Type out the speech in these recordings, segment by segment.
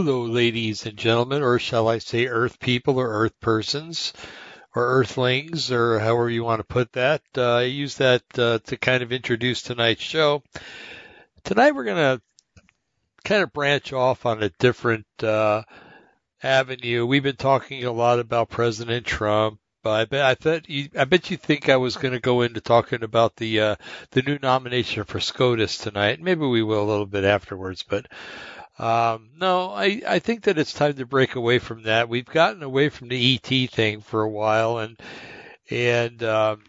Hello, ladies and gentlemen, or shall I say earth people or earth persons or earthlings or however you want to put that. Uh, I use that uh, to kind of introduce tonight's show. Tonight we're going to kind of branch off on a different uh, avenue. We've been talking a lot about President Trump. I bet I thought you, I bet you think I was going to go into talking about the uh, the new nomination for SCOTUS tonight. Maybe we will a little bit afterwards, but um, no, I, I think that it's time to break away from that. We've gotten away from the ET thing for a while, and and um,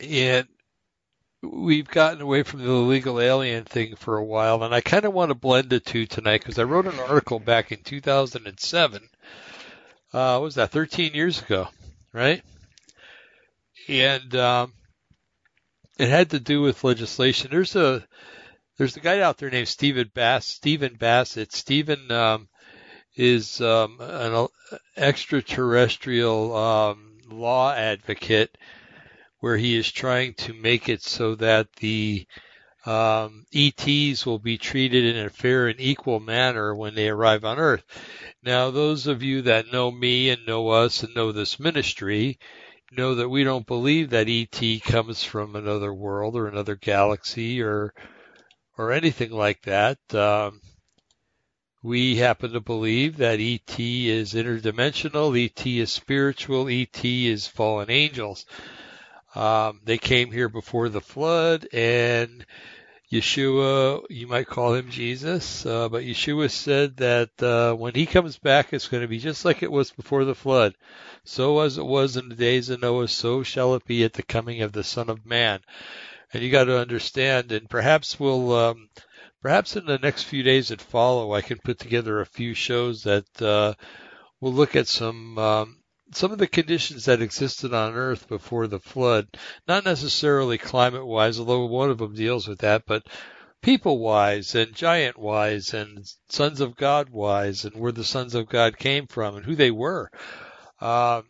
and we've gotten away from the illegal alien thing for a while, and I kind of want to blend the two tonight because I wrote an article back in 2007. Uh, what was that? 13 years ago, right? And um, it had to do with legislation. There's a there's a guy out there named Stephen Bass, Stephen Bassett. Stephen um, is um, an extraterrestrial um, law advocate, where he is trying to make it so that the um, ETs will be treated in a fair and equal manner when they arrive on Earth. Now, those of you that know me and know us and know this ministry know that we don't believe that ET comes from another world or another galaxy or or anything like that. Um, we happen to believe that ET is interdimensional, ET is spiritual, ET is fallen angels. Um, they came here before the flood, and Yeshua, you might call him Jesus, uh, but Yeshua said that uh, when he comes back, it's going to be just like it was before the flood. So as it was in the days of Noah, so shall it be at the coming of the Son of Man and you got to understand. And perhaps we'll, um, perhaps in the next few days that follow, I can put together a few shows that uh, will look at some um, some of the conditions that existed on Earth before the flood. Not necessarily climate wise, although one of them deals with that, but people wise and giant wise and sons of God wise and where the sons of God came from and who they were. Uh,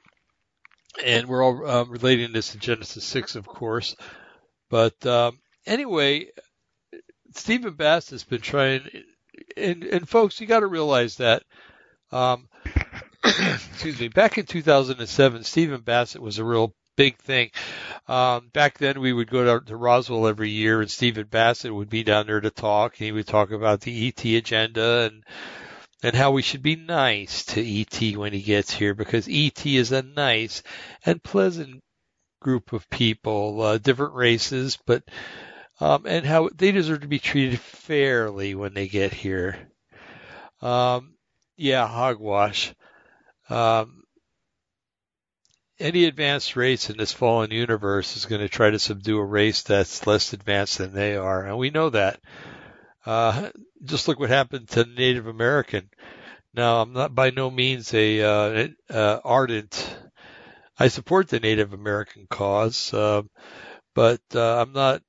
and we're all um, relating this to Genesis 6, of course. But um, anyway, Stephen Bass has been trying, and, and folks, you got to realize that. Um, excuse me. Back in 2007, Stephen Bassett was a real big thing. Um, back then, we would go down to Roswell every year, and Stephen Bassett would be down there to talk. And he would talk about the ET agenda and and how we should be nice to ET when he gets here because ET is a nice and pleasant group of people, uh, different races, but um, and how they deserve to be treated fairly when they get here. Um, yeah, hogwash. Um, any advanced race in this fallen universe is going to try to subdue a race that's less advanced than they are, and we know that. Uh, just look what happened to Native American. Now, I'm not by no means a uh, uh, ardent I support the Native American cause, uh, but uh, I'm not,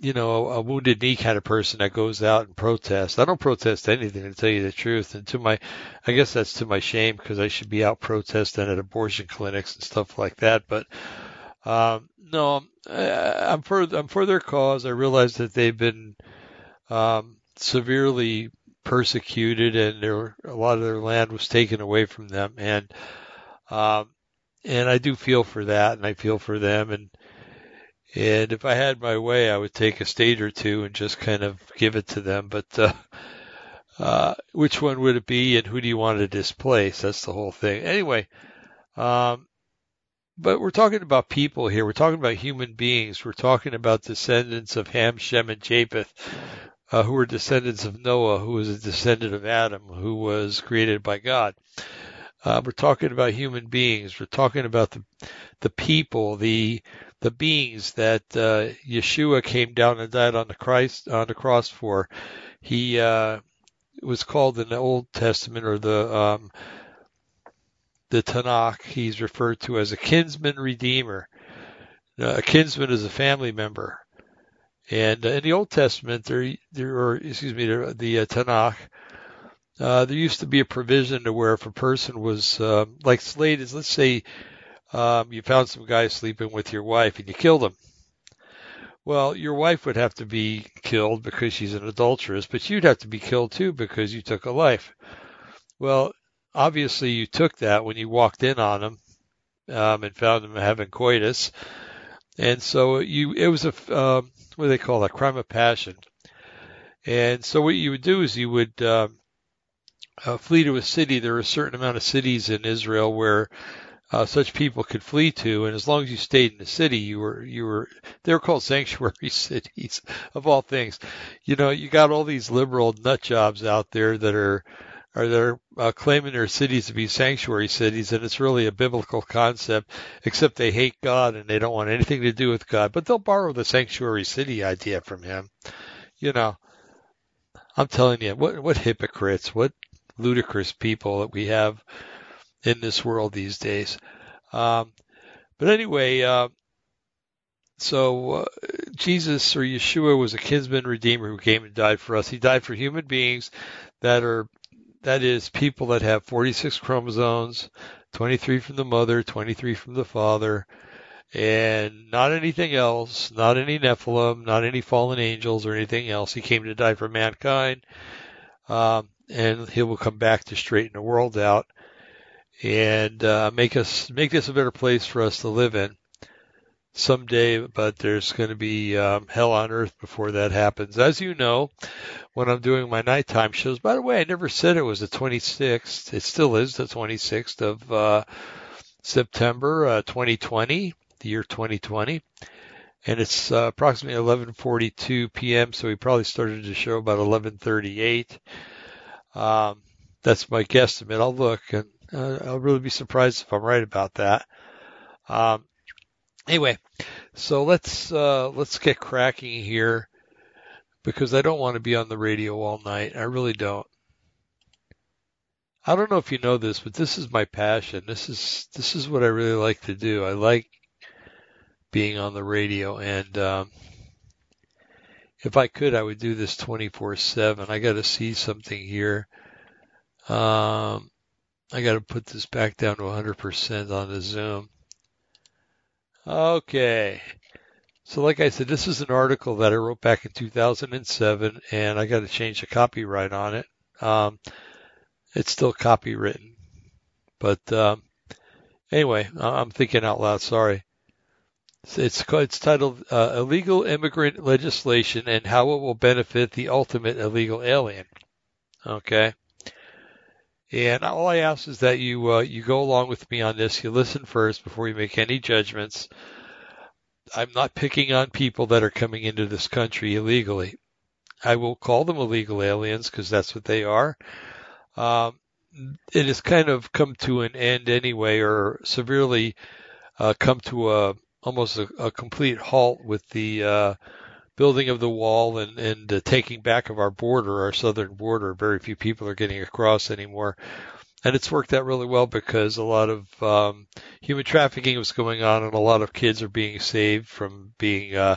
you know, a, wounded knee kind of person that goes out and protests. I don't protest anything to tell you the truth, and to my, I guess that's to my shame because I should be out protesting at abortion clinics and stuff like that. But um, no, I'm for I'm for their cause. I realize that they've been um, severely persecuted, and there a lot of their land was taken away from them, and um, and I do feel for that, and I feel for them, and and if I had my way, I would take a state or two and just kind of give it to them. But uh, uh, which one would it be, and who do you want to displace? That's the whole thing. Anyway, um, but we're talking about people here. We're talking about human beings. We're talking about descendants of Ham, Shem, and Japheth, uh, who were descendants of Noah, who was a descendant of Adam, who was created by God. Uh, we're talking about human beings. We're talking about the the people, the the beings that uh, Yeshua came down and died on the Christ on the cross for. He uh, was called in the Old Testament or the um, the Tanakh. He's referred to as a kinsman redeemer. Uh, a kinsman is a family member, and uh, in the Old Testament, there there or excuse me, the, the uh, Tanakh uh, there used to be a provision to where if a person was uh, like slated, let's say um, you found some guy sleeping with your wife and you killed him. Well, your wife would have to be killed because she's an adulteress, but you'd have to be killed too because you took a life. Well, obviously you took that when you walked in on them um, and found them having coitus, and so you it was a um, what do they call that crime of passion. And so what you would do is you would um, uh, flee to a city. There are a certain amount of cities in Israel where uh, such people could flee to, and as long as you stayed in the city, you were you were they were called sanctuary cities of all things. You know, you got all these liberal nut jobs out there that are are they're uh, claiming their cities to be sanctuary cities, and it's really a biblical concept, except they hate God and they don't want anything to do with God. But they'll borrow the sanctuary city idea from him. You know, I'm telling you, what what hypocrites, what ludicrous people that we have in this world these days. Um, but anyway, uh, so uh, Jesus or Yeshua was a kinsman redeemer who came and died for us. He died for human beings that are that is people that have 46 chromosomes, 23 from the mother, 23 from the father, and not anything else, not any Nephilim, not any fallen angels or anything else. He came to die for mankind, um, and he will come back to straighten the world out and uh, make us make this a better place for us to live in someday. But there's going to be um, hell on earth before that happens. As you know, when I'm doing my nighttime shows. By the way, I never said it was the 26th. It still is the 26th of uh, September uh, 2020, the year 2020. And it's uh, approximately 11:42 p.m. So we probably started the show about 11:38. Um, that's my guesstimate. I'll look and uh, I'll really be surprised if I'm right about that. Um, anyway, so let's uh, let's get cracking here because I don't want to be on the radio all night. I really don't. I don't know if you know this, but this is my passion. This is this is what I really like to do. I like being on the radio, and um, if I could, I would do this 24/7. I got to see something here. Um, I got to put this back down to 100% on the Zoom. Okay. So like I said, this is an article that I wrote back in 2007 and I got to change the copyright on it. Um, it's still copywritten. But, um, anyway, I'm thinking out loud. Sorry. It's, it's titled uh, Illegal Immigrant Legislation and How It Will Benefit the Ultimate Illegal Alien. Okay. And all I ask is that you uh, you go along with me on this. You listen first before you make any judgments. I'm not picking on people that are coming into this country illegally. I will call them illegal aliens because that's what they are. Um, it has kind of come to an end anyway, or severely uh, come to a almost a, a complete halt with the uh, building of the wall and, and uh, taking back of our border, our southern border. Very few people are getting across anymore. And it's worked out really well because a lot of um, human trafficking was going on, and a lot of kids are being saved from being uh,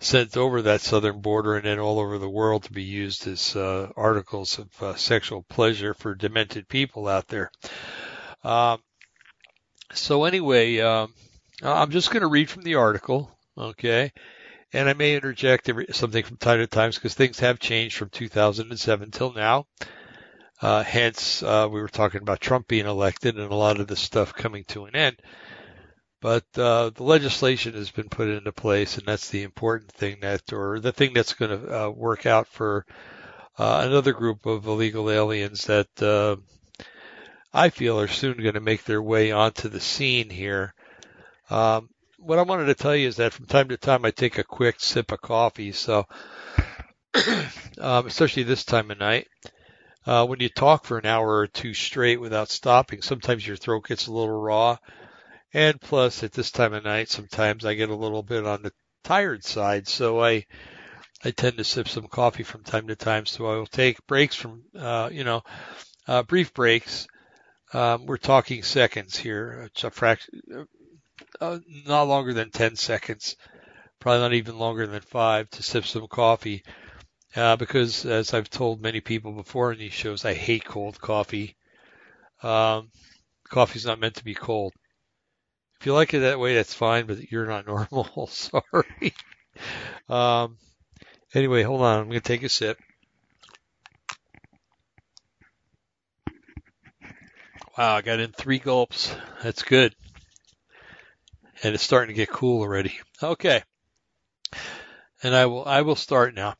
sent over that southern border and then all over the world to be used as uh, articles of uh, sexual pleasure for demented people out there. Um, so anyway, um, I'm just going to read from the article, okay? And I may interject something from time to time because things have changed from 2007 till now. Uh, hence, uh, we were talking about Trump being elected and a lot of this stuff coming to an end. But uh, the legislation has been put into place, and that's the important thing that, or the thing that's going to uh, work out for uh, another group of illegal aliens that uh, I feel are soon going to make their way onto the scene here. Um, what I wanted to tell you is that from time to time I take a quick sip of coffee. So, um, especially this time of night, uh, when you talk for an hour or two straight without stopping, sometimes your throat gets a little raw. And plus, at this time of night, sometimes I get a little bit on the tired side. So I, I tend to sip some coffee from time to time. So I will take breaks from, uh, you know, uh, brief breaks. Um, we're talking seconds here. It's a fraction, uh, not longer than 10 seconds, probably not even longer than five to sip some coffee. Uh, because as I've told many people before in these shows, I hate cold coffee. Um, coffee's not meant to be cold. If you like it that way, that's fine, but you're not normal. Sorry. Um, anyway, hold on. I'm going to take a sip. Wow, I got in three gulps. That's good. And it's starting to get cool already. Okay. And I will, I will start now.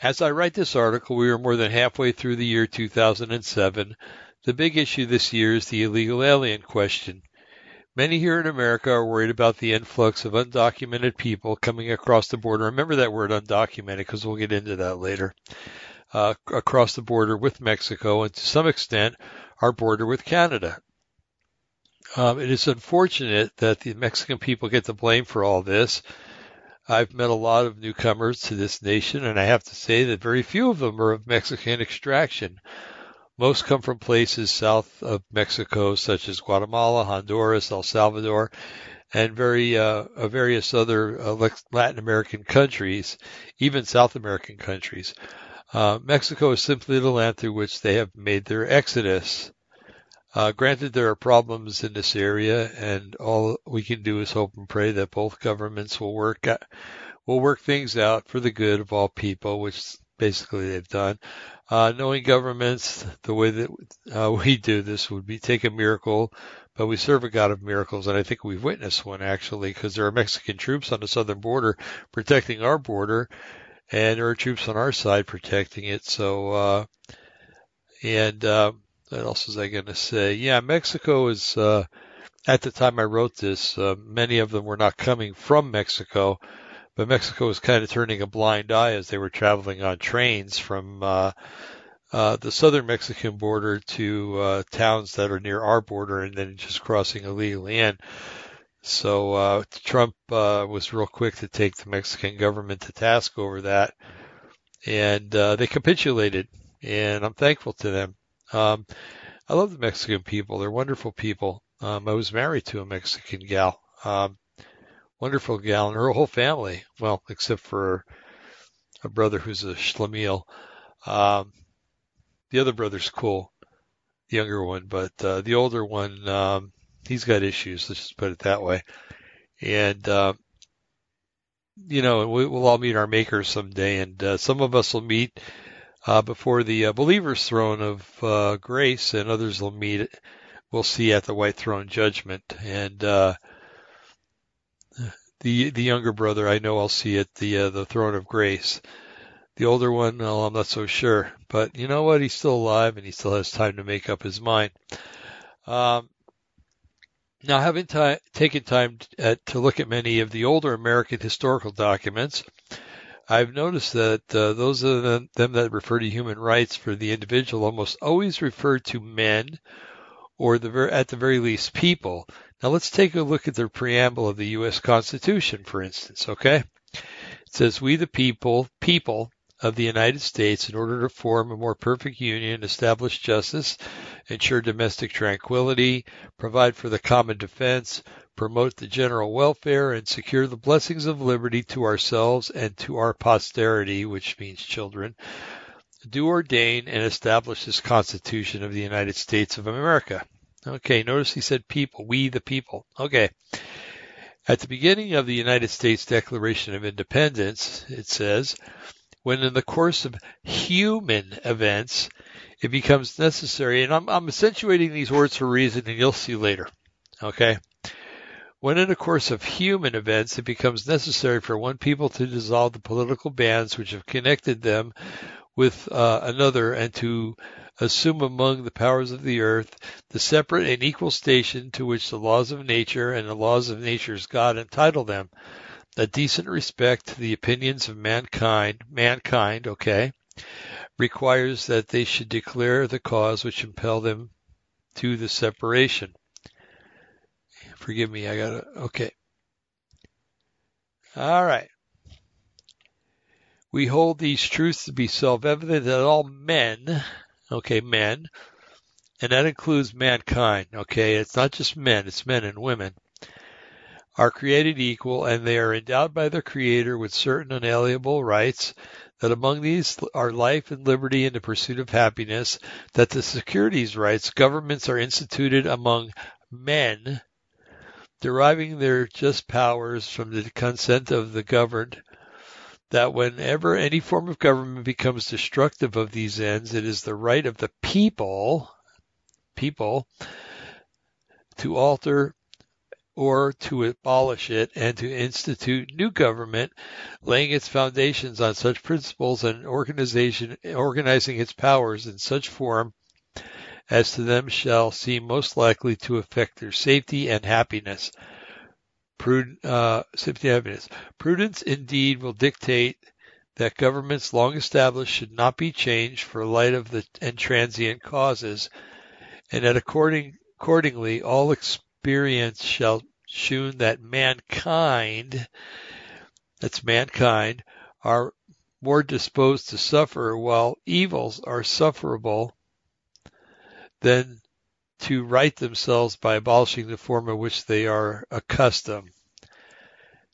As I write this article, we are more than halfway through the year 2007. The big issue this year is the illegal alien question. Many here in America are worried about the influx of undocumented people coming across the border. Remember that word undocumented because we'll get into that later. Uh, across the border with Mexico and to some extent our border with Canada. Um, it is unfortunate that the Mexican people get the blame for all this. I've met a lot of newcomers to this nation, and I have to say that very few of them are of Mexican extraction. Most come from places south of Mexico, such as Guatemala, Honduras, El Salvador, and very uh, various other uh, Latin American countries, even South American countries. Uh, Mexico is simply the land through which they have made their exodus. Uh, granted, there are problems in this area, and all we can do is hope and pray that both governments will work will work things out for the good of all people, which basically they've done. Uh, knowing governments the way that uh, we do this would be take a miracle, but we serve a God of miracles, and I think we've witnessed one actually, because there are Mexican troops on the southern border protecting our border, and there are troops on our side protecting it. So, uh, and uh, what else was I going to say? Yeah, Mexico is, uh, at the time I wrote this, uh, many of them were not coming from Mexico, but Mexico was kind of turning a blind eye as they were traveling on trains from, uh, uh, the southern Mexican border to, uh, towns that are near our border and then just crossing illegally in. So, uh, Trump, uh, was real quick to take the Mexican government to task over that. And, uh, they capitulated and I'm thankful to them. Um, I love the Mexican people. They're wonderful people. Um, I was married to a Mexican gal. Um, wonderful gal and her whole family. Well, except for a brother who's a schlemiel. Um, the other brother's cool, the younger one, but, uh, the older one, um, he's got issues. Let's just put it that way. And, uh, you know, we, will all meet our maker someday and, uh, some of us will meet uh, before the uh, believer's throne of uh, grace, and others will meet. We'll see at the white throne judgment, and uh, the the younger brother I know I'll see at the uh, the throne of grace. The older one, well, I'm not so sure, but you know what? He's still alive, and he still has time to make up his mind. Um, now, having t- taken time to, to look at many of the older American historical documents, I've noticed that uh, those of them, them that refer to human rights for the individual almost always refer to men or the at the very least people. Now let's take a look at the preamble of the U.S. Constitution, for instance. Okay, it says, "We the people, people of the United States, in order to form a more perfect union, establish justice, ensure domestic tranquility, provide for the common defense, promote the general welfare, and secure the blessings of liberty to ourselves and to our posterity, which means children, do ordain and establish this Constitution of the United States of America. Okay, notice he said people, we the people. Okay. At the beginning of the United States Declaration of Independence, it says, when in the course of human events, it becomes necessary, and I'm, I'm accentuating these words for a reason, and you'll see later. Okay? When in the course of human events it becomes necessary for one people to dissolve the political bands which have connected them with uh, another and to assume among the powers of the earth the separate and equal station to which the laws of nature and the laws of nature's God entitle them, a decent respect to the opinions of mankind, mankind, okay, requires that they should declare the cause which impel them to the separation. Forgive me, I gotta, okay. All right. We hold these truths to be self-evident that all men, okay, men, and that includes mankind, okay, it's not just men, it's men and women, are created equal and they are endowed by their creator with certain unalienable rights that among these are life and liberty and the pursuit of happiness, that the secure these rights, governments are instituted among men deriving their just powers from the consent of the governed that whenever any form of government becomes destructive of these ends, it is the right of the people, people, to alter or to abolish it and to institute new government, laying its foundations on such principles and organization, organizing its powers in such form as to them shall seem most likely to affect their safety and happiness. Uh, safety and happiness. Prudence indeed will dictate that governments long established should not be changed for light of the and transient causes, and that according, accordingly all experience shall shewn that mankind, that's mankind, are more disposed to suffer while evils are sufferable than to right themselves by abolishing the form of which they are accustomed.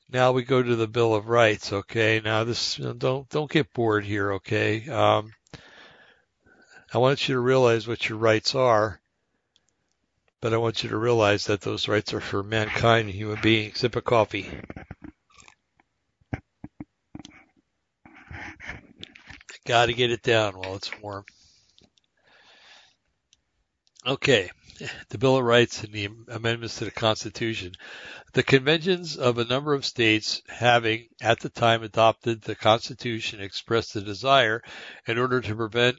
Now we go to the Bill of Rights. Okay. Now this don't don't get bored here. Okay. Um, I want you to realize what your rights are, but I want you to realize that those rights are for mankind human beings. Sip of coffee. Got to get it down while it's warm. Okay, the Bill of Rights and the amendments to the Constitution. The conventions of a number of states having at the time adopted the Constitution expressed the desire, in order to prevent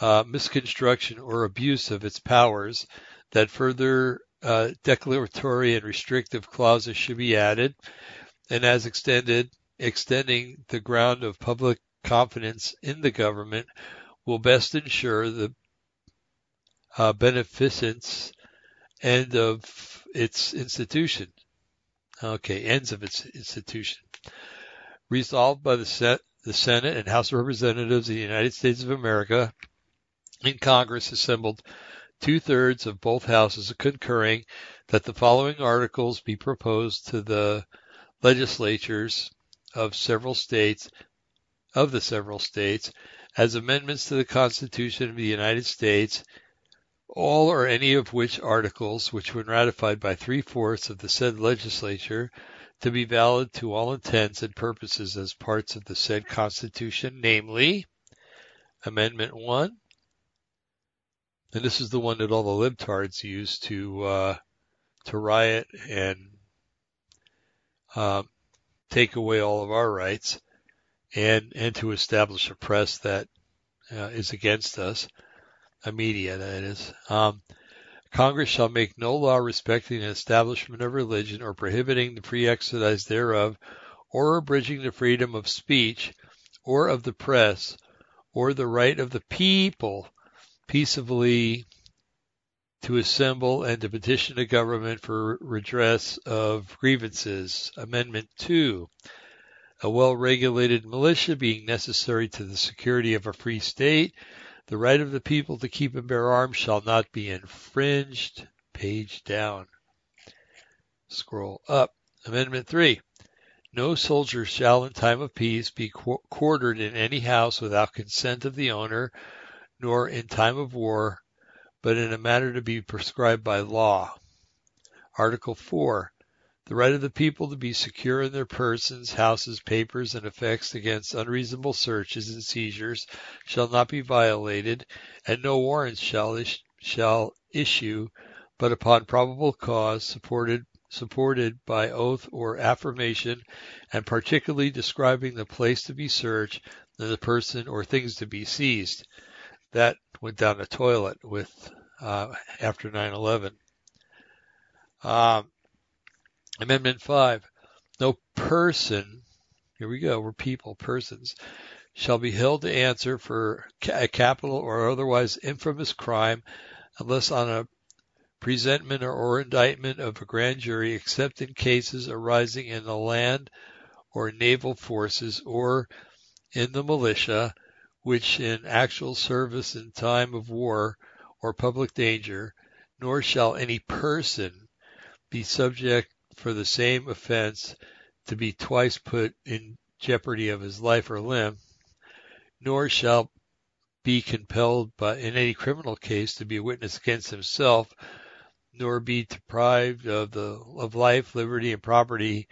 uh, misconstruction or abuse of its powers, that further uh, declaratory and restrictive clauses should be added, and as extended, extending the ground of public confidence in the government will best ensure the uh, beneficence end of its institution. Okay, ends of its institution. Resolved by the, Set, the Senate and House of Representatives of the United States of America in Congress assembled two thirds of both houses concurring that the following articles be proposed to the legislatures of several states of the several states as amendments to the Constitution of the United States all or any of which articles, which when ratified by three-fourths of the said legislature, to be valid to all intents and purposes as parts of the said Constitution, namely, Amendment 1, and this is the one that all the libtards use to uh, to riot and uh, take away all of our rights, and and to establish a press that uh, is against us media that is. Um, Congress shall make no law respecting the establishment of religion or prohibiting the free exercise thereof or abridging the freedom of speech or of the press or the right of the people peaceably to assemble and to petition the government for redress of grievances. Amendment 2. A well regulated militia being necessary to the security of a free state the right of the people to keep and bear arms shall not be infringed. Page down. Scroll up. Amendment 3. No soldier shall in time of peace be quartered in any house without consent of the owner, nor in time of war, but in a manner to be prescribed by law. Article 4. The right of the people to be secure in their persons, houses, papers, and effects against unreasonable searches and seizures shall not be violated, and no warrants shall, is- shall issue but upon probable cause supported supported by oath or affirmation, and particularly describing the place to be searched and the person or things to be seized. That went down the toilet with uh, after 9/11. Um, Amendment 5. No person, here we go, we're people, persons, shall be held to answer for a capital or otherwise infamous crime unless on a presentment or indictment of a grand jury except in cases arising in the land or naval forces or in the militia, which in actual service in time of war or public danger, nor shall any person be subject for the same offense to be twice put in jeopardy of his life or limb, nor shall be compelled by, in any criminal case to be a witness against himself, nor be deprived of the of life, liberty, and property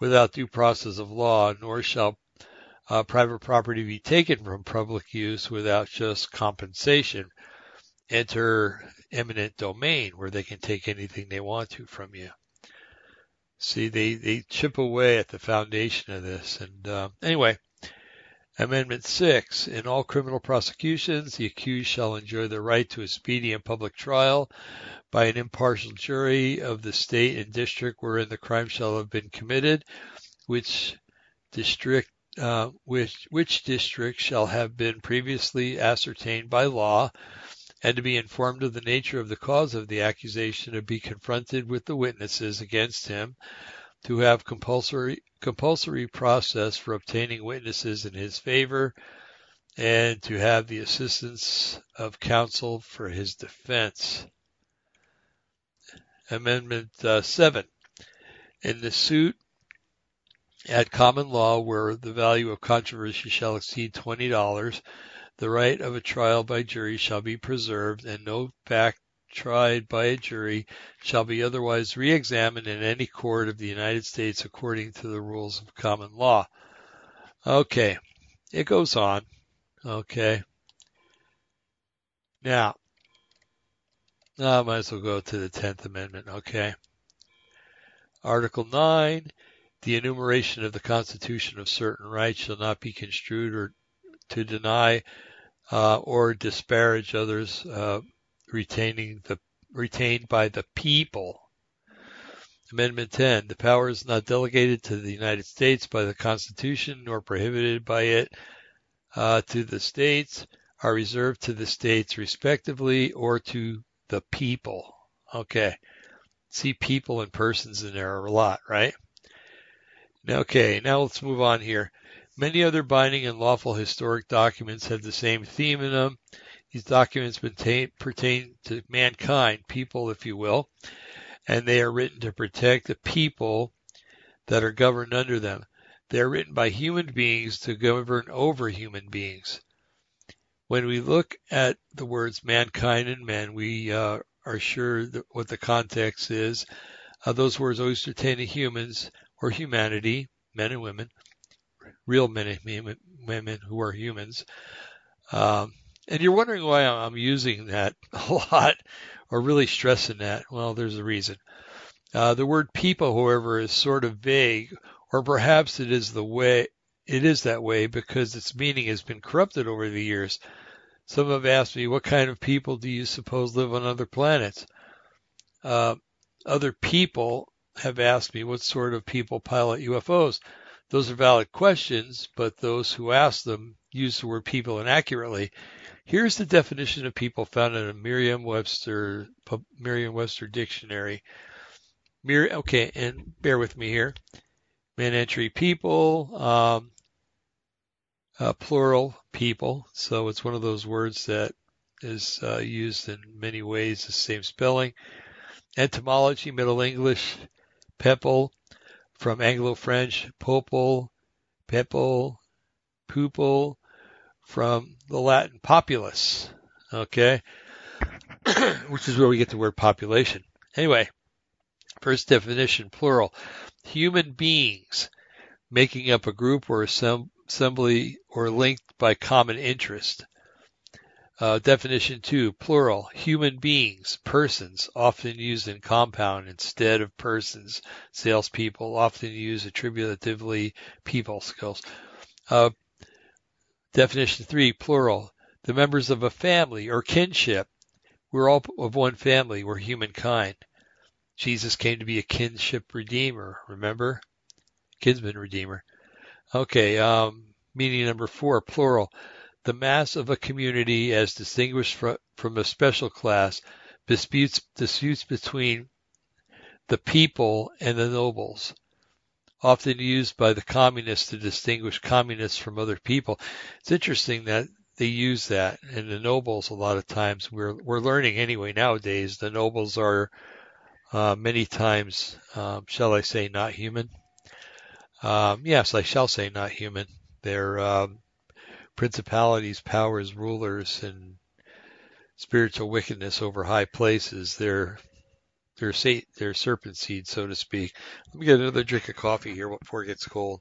without due process of law, nor shall uh, private property be taken from public use without just compensation. Enter eminent domain where they can take anything they want to from you. See, they, they chip away at the foundation of this. And uh, anyway, Amendment 6. In all criminal prosecutions, the accused shall enjoy the right to a speedy and public trial by an impartial jury of the state and district wherein the crime shall have been committed, which district uh, which, which district shall have been previously ascertained by law, and to be informed of the nature of the cause of the accusation, to be confronted with the witnesses against him, to have compulsory compulsory process for obtaining witnesses in his favor, and to have the assistance of counsel for his defense. Amendment uh, 7. In the suit at common law where the value of controversy shall exceed $20, the right of a trial by jury shall be preserved, and no fact tried by a jury shall be otherwise re-examined in any court of the United States according to the rules of common law. Okay, it goes on. Okay. Now, I might as well go to the 10th Amendment. Okay. Article 9 the enumeration of the Constitution of certain rights shall not be construed or to deny uh, or disparage others uh, retaining the retained by the people. Amendment 10. The power is not delegated to the United States by the Constitution nor prohibited by it uh, to the states are reserved to the states respectively or to the people. Okay. See people and persons in there a lot, right? Okay, now let's move on here. Many other binding and lawful historic documents have the same theme in them. These documents pertain, pertain to mankind, people, if you will, and they are written to protect the people that are governed under them. They are written by human beings to govern over human beings. When we look at the words mankind and men, we uh, are sure what the context is. Uh, those words always pertain to humans or humanity, men and women, real men and women who are humans. Um, and you're wondering why I'm using that a lot or really stressing that. Well, there's a reason. Uh, the word people, however, is sort of vague, or perhaps it is the way it is that way because its meaning has been corrupted over the years. Some have asked me, what kind of people do you suppose live on other planets? Uh, other people have asked me what sort of people pilot UFOs. Those are valid questions, but those who ask them use the word people inaccurately. Here's the definition of people found in a Merriam-Webster Merriam-Webster dictionary. Okay, and bear with me here. Man entry people, um, uh, plural people. So it's one of those words that is uh, used in many ways, the same spelling. Etymology, Middle English, People from Anglo-French popol, people, pupil, from the Latin populus, okay, which is where we get the word population. Anyway, first definition, plural, human beings making up a group or assembly or linked by common interest. Uh, definition two, plural, human beings, persons, often used in compound instead of persons, salespeople, often used attributively, people skills. Uh, definition three, plural, the members of a family or kinship. We're all of one family, we're humankind. Jesus came to be a kinship redeemer, remember? Kinsman redeemer. Okay, um, meaning number four, plural, the mass of a community as distinguished from a special class, disputes, disputes between the people and the nobles, often used by the communists to distinguish communists from other people. It's interesting that they use that, and the nobles a lot of times we're we're learning anyway nowadays. The nobles are uh, many times, um, shall I say, not human. Um, yes, I shall say not human. They're um, principalities, powers, rulers, and spiritual wickedness over high places. They're they're, sa- they're serpent seed, so to speak. Let me get another drink of coffee here before it gets cold.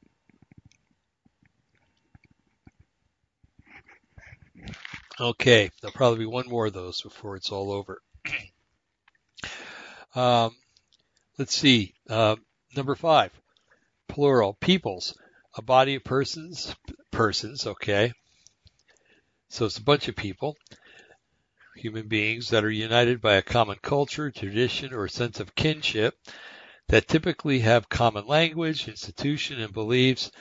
Okay, there'll probably be one more of those before it's all over. um, let's see. Uh, number five, plural peoples, a body of persons, persons, okay, so it's a bunch of people, human beings that are united by a common culture, tradition, or sense of kinship that typically have common language, institution, and beliefs,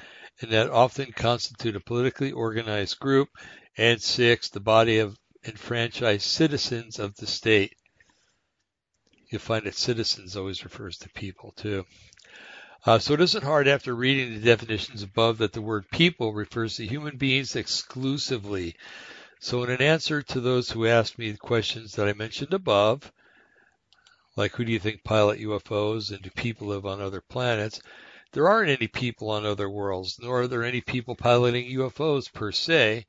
and that often constitute a politically organized group. And six, the body of enfranchised citizens of the state. You'll find that citizens always refers to people too. Uh, so it isn't hard after reading the definitions above that the word people refers to human beings exclusively. So in an answer to those who asked me the questions that I mentioned above, like who do you think pilot UFOs and do people live on other planets, there aren't any people on other worlds, nor are there any people piloting UFOs per se,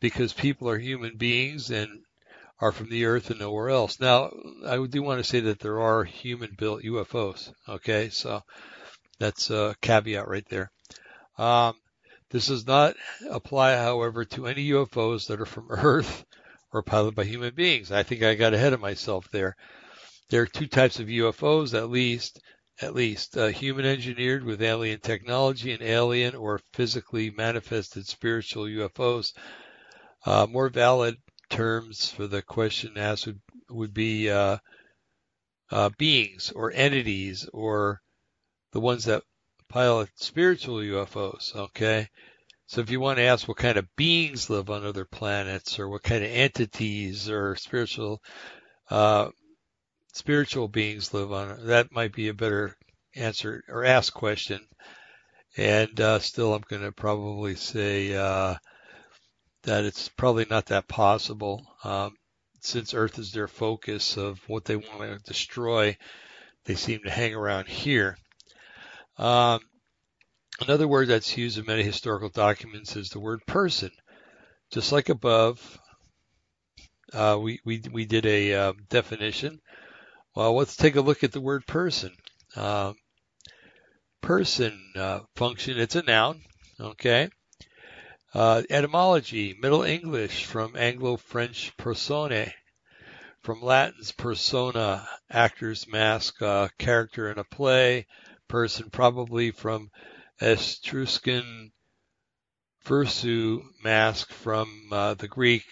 because people are human beings and are from the earth and nowhere else. Now, I do want to say that there are human built UFOs. Okay. So that's a caveat right there. Um, this does not apply, however, to any UFOs that are from Earth or piloted by human beings. I think I got ahead of myself there. There are two types of UFOs, at least, at least uh, human engineered with alien technology and alien or physically manifested spiritual UFOs. Uh, more valid terms for the question asked would, would be uh, uh, beings or entities or the ones that pilot spiritual UFOs. Okay. So if you want to ask what kind of beings live on other planets or what kind of entities or spiritual, uh, spiritual beings live on, that might be a better answer or ask question. And, uh, still I'm going to probably say, uh, that it's probably not that possible. Um, since Earth is their focus of what they want to destroy, they seem to hang around here. Um, another word that's used in many historical documents is the word person. Just like above, uh, we, we, we did a um, definition. Well, let's take a look at the word person. Um, person uh, function, it's a noun, okay? Uh, etymology, Middle English from Anglo-French persone, from Latin's persona, actor's mask, uh, character in a play, person, probably from Etruscan phersu, mask, from uh, the Greek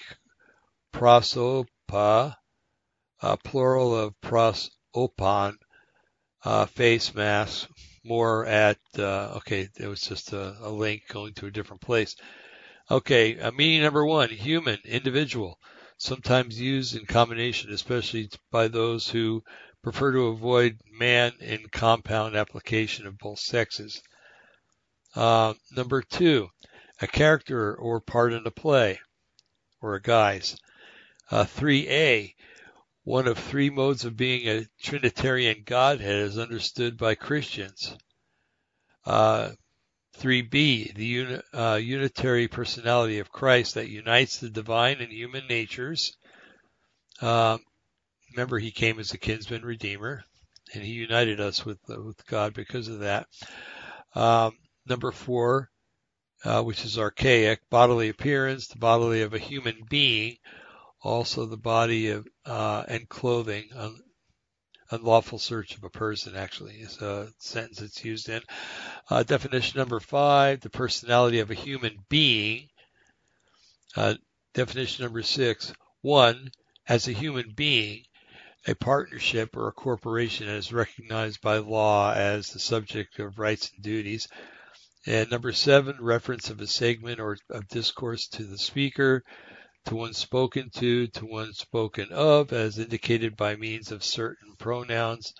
prosopa, uh, plural of prosopon, uh, face mask, more at, uh, okay, it was just a, a link going to a different place. Okay, meaning number one, human, individual, sometimes used in combination, especially by those who prefer to avoid man in compound application of both sexes. Uh, number two, a character or part in a play or a guise. Uh, 3a, one of three modes of being a Trinitarian Godhead is understood by Christians. Uh, 3b, the uni, uh, unitary personality of Christ that unites the divine and human natures. Um, remember, he came as a kinsman redeemer, and he united us with uh, with God because of that. Um, number four, uh, which is archaic, bodily appearance, the bodily of a human being, also the body of uh, and clothing, unlawful search of a person actually is a sentence it's used in. Uh, definition number five, the personality of a human being. Uh, definition number six, one, as a human being, a partnership or a corporation is recognized by law as the subject of rights and duties. And number seven, reference of a segment or of discourse to the speaker to one spoken to, to one spoken of, as indicated by means of certain pronouns,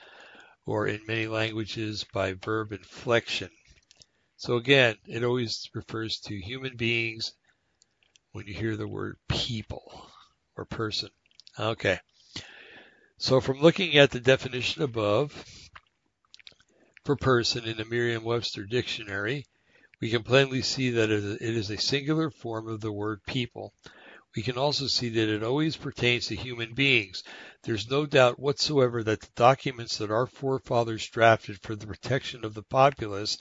or in many languages by verb inflection. So again, it always refers to human beings when you hear the word people or person. Okay. So from looking at the definition above for person in the Merriam-Webster dictionary, we can plainly see that it is a singular form of the word people we can also see that it always pertains to human beings. There's no doubt whatsoever that the documents that our forefathers drafted for the protection of the populace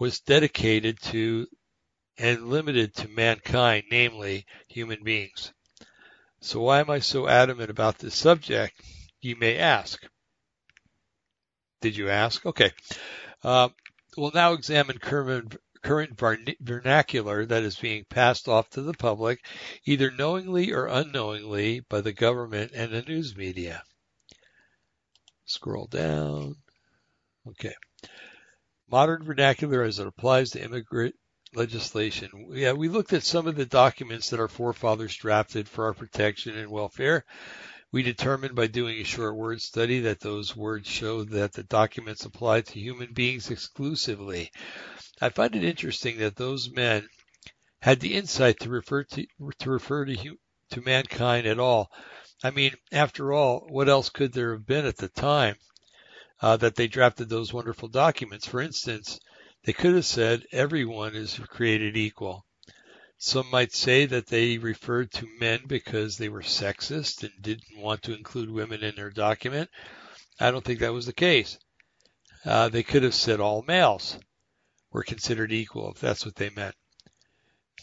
was dedicated to and limited to mankind, namely human beings. So why am I so adamant about this subject? You may ask. Did you ask? Okay. Uh, we'll now examine current, current vernacular that is being passed off to the public, either knowingly or unknowingly, by the government and the news media. Scroll down. Okay. Modern vernacular as it applies to immigrant legislation. Yeah, we looked at some of the documents that our forefathers drafted for our protection and welfare. We determined by doing a short word study that those words show that the documents apply to human beings exclusively. I find it interesting that those men had the insight to refer to to refer to to mankind at all. I mean, after all, what else could there have been at the time uh, that they drafted those wonderful documents? For instance, they could have said everyone is created equal. Some might say that they referred to men because they were sexist and didn't want to include women in their document. I don't think that was the case. Uh, they could have said all males were considered equal if that's what they meant.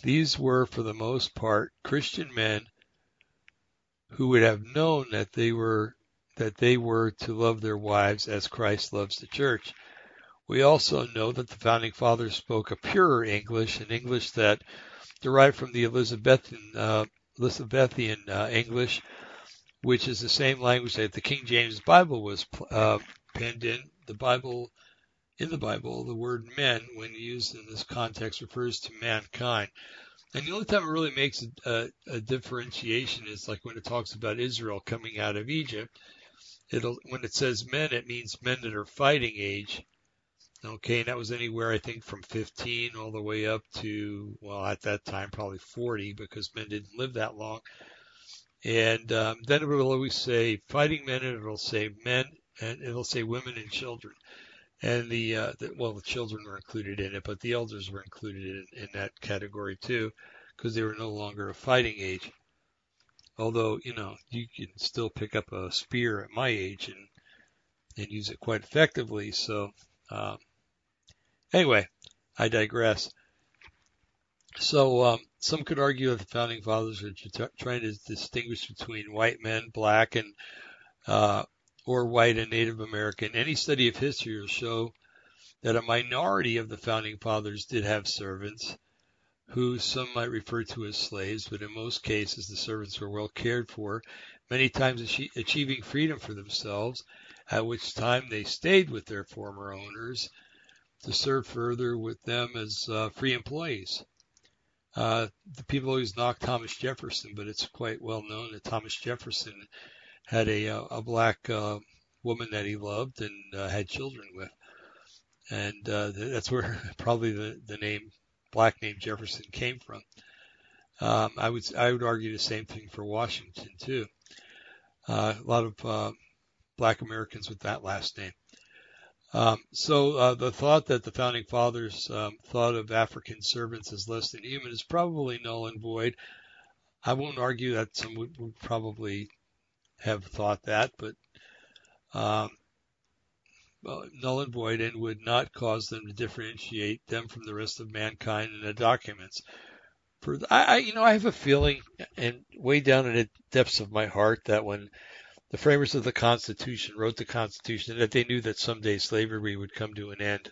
These were, for the most part, Christian men who would have known that they were that they were to love their wives as Christ loves the church. We also know that the founding fathers spoke a purer English, an English that derived from the Elizabethan uh, Elizabethan uh, English, which is the same language that the King James Bible was uh, penned in. The Bible in the Bible, the word men, when used in this context, refers to mankind. And the only time it really makes a, a, a differentiation is like when it talks about Israel coming out of Egypt. It'll when it says men, it means men that are fighting age. Okay, and that was anywhere I think from 15 all the way up to well at that time probably 40 because men didn't live that long. And um, then it will always say fighting men, and it'll say men, and it'll say women and children and the, uh, the, well, the children were included in it, but the elders were included in, in that category too, because they were no longer a fighting age. Although you know you can still pick up a spear at my age and and use it quite effectively. So um, anyway, I digress. So um, some could argue that the founding fathers were trying to distinguish between white men, black, and uh, or white and Native American, any study of history will show that a minority of the founding fathers did have servants, who some might refer to as slaves, but in most cases the servants were well cared for, many times achieving freedom for themselves, at which time they stayed with their former owners to serve further with them as uh, free employees. Uh, the people always knock Thomas Jefferson, but it's quite well known that Thomas Jefferson had a uh, a black uh, woman that he loved and uh, had children with, and uh, that's where probably the the name black name Jefferson came from. Um, I would I would argue the same thing for Washington too. Uh, a lot of uh, black Americans with that last name. Um, so uh, the thought that the founding fathers um, thought of African servants as less than human is probably null and void. I won't argue that some would, would probably have thought that, but um, well, null and void and would not cause them to differentiate them from the rest of mankind in the documents. For I, I, you know, I have a feeling, and way down in the depths of my heart, that when the framers of the Constitution wrote the Constitution, that they knew that someday slavery would come to an end.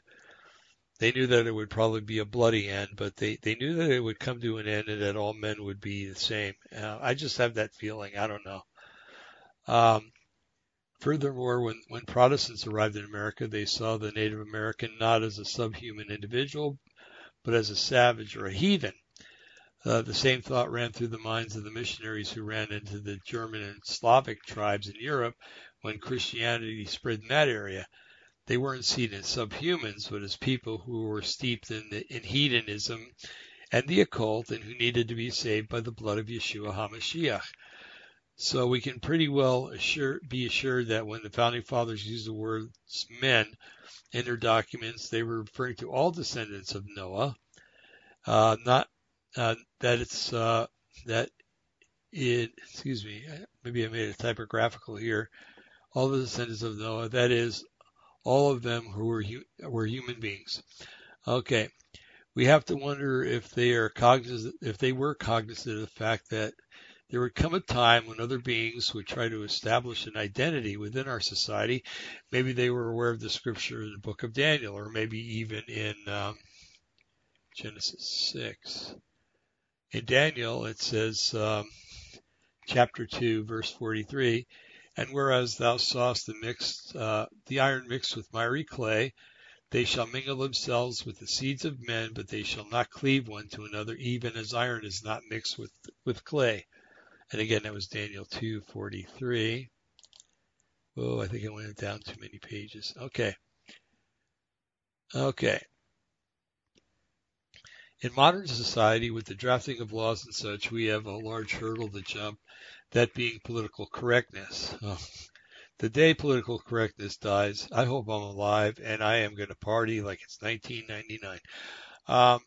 They knew that it would probably be a bloody end, but they, they knew that it would come to an end and that all men would be the same. Uh, I just have that feeling. I don't know. Um, furthermore, when, when Protestants arrived in America, they saw the Native American not as a subhuman individual, but as a savage or a heathen. Uh, the same thought ran through the minds of the missionaries who ran into the German and Slavic tribes in Europe when Christianity spread in that area. They weren't seen as subhumans, but as people who were steeped in, the, in hedonism and the occult and who needed to be saved by the blood of Yeshua HaMashiach. So we can pretty well assure, be assured that when the founding fathers used the words men in their documents, they were referring to all descendants of Noah, uh, not uh, that it's uh, that it. Excuse me, maybe I made a typographical here. All the descendants of Noah, that is, all of them who were were human beings. Okay, we have to wonder if they are cognizant, if they were cognizant of the fact that there would come a time when other beings would try to establish an identity within our society. Maybe they were aware of the scripture in the book of Daniel, or maybe even in um, Genesis 6. In Daniel, it says, um, chapter 2, verse 43, and whereas thou sawest the mixed, uh, the iron mixed with miry clay, they shall mingle themselves with the seeds of men, but they shall not cleave one to another, even as iron is not mixed with, with clay. And again, that was Daniel 2:43. Oh, I think I went down too many pages. Okay. Okay. In modern society, with the drafting of laws and such, we have a large hurdle to jump, that being political correctness. The day political correctness dies, I hope I'm alive and I am going to party like it's 1999. Um,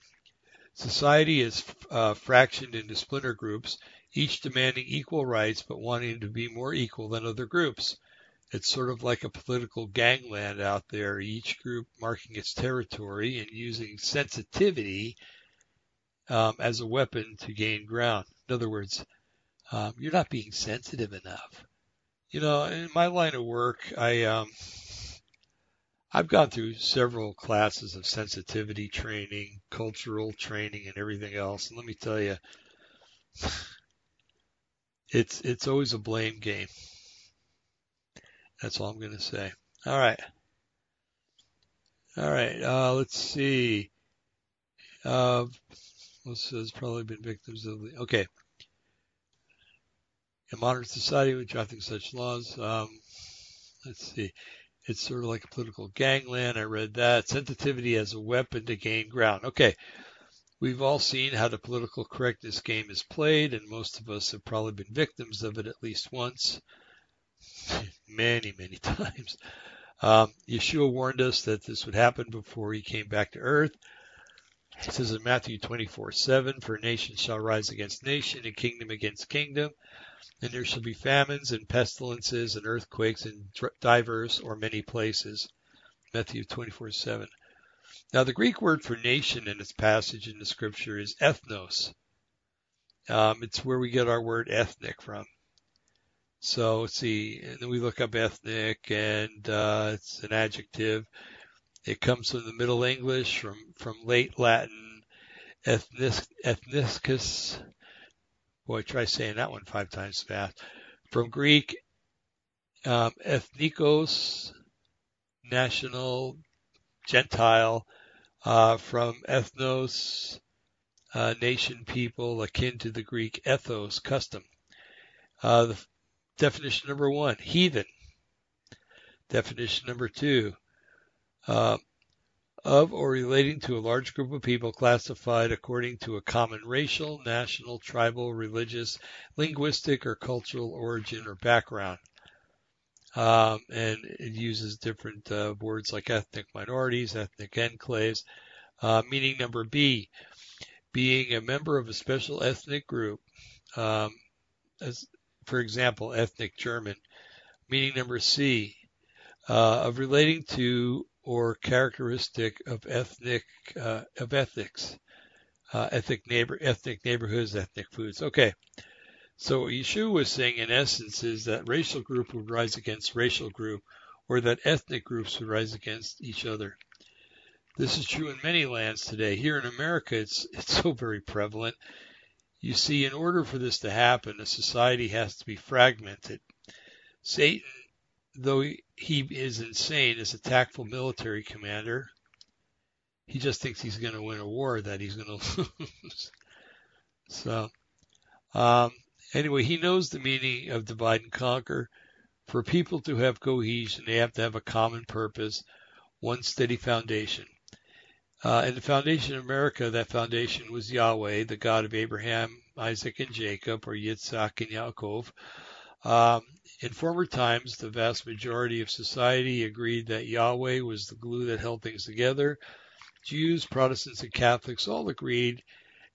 society is uh, fractioned into splinter groups, each demanding equal rights but wanting to be more equal than other groups. It's sort of like a political gangland out there, each group marking its territory and using sensitivity um, as a weapon to gain ground. In other words, um, you're not being sensitive enough. You know, in my line of work, I um, I've gone through several classes of sensitivity training, cultural training, and everything else. And let me tell you, it's it's always a blame game. That's all I'm going to say. All right. All right. Uh, let's see. Uh, this has probably been victims of the. Okay in modern society with drafting such laws. Um, let's see. It's sort of like a political gangland. I read that. Sensitivity as a weapon to gain ground. Okay. We've all seen how the political correctness game is played, and most of us have probably been victims of it at least once. many, many times. Um, Yeshua warned us that this would happen before he came back to earth. It says in Matthew 24 7, For nation shall rise against nation, and kingdom against kingdom and there shall be famines and pestilences and earthquakes in divers or many places. Matthew 24 7. Now, the Greek word for nation in this passage in the scripture is ethnos. Um, it's where we get our word ethnic from. So see, and then we look up ethnic, and uh, it's an adjective. It comes from the Middle English, from from late Latin, ethnic, Boy, try saying that one five times fast. From Greek, um, ethnikos, national, Gentile, uh, from ethnos, uh, nation, people, akin to the Greek ethos, custom. Uh, definition number one, heathen. Definition number two, uh, of or relating to a large group of people classified according to a common racial, national, tribal, religious, linguistic, or cultural origin or background. Um, and it uses different uh, words like ethnic minorities, ethnic enclaves. Uh, meaning number B, being a member of a special ethnic group, um, as for example, ethnic German. Meaning number C, uh, of relating to or characteristic of ethnic uh, of ethics, uh, ethnic neighbor, ethnic neighborhoods, ethnic foods. Okay, so what Yeshua was saying in essence is that racial group would rise against racial group, or that ethnic groups would rise against each other. This is true in many lands today. Here in America, it's it's so very prevalent. You see, in order for this to happen, a society has to be fragmented. Satan though he is insane as a tactful military commander, he just thinks he's going to win a war that he's going to lose. so, um, anyway, he knows the meaning of divide and conquer. For people to have cohesion, they have to have a common purpose, one steady foundation. Uh, and the foundation of America, that foundation was Yahweh, the God of Abraham, Isaac, and Jacob, or Yitzhak and Yaakov. Um, in former times, the vast majority of society agreed that Yahweh was the glue that held things together. Jews, Protestants, and Catholics all agreed,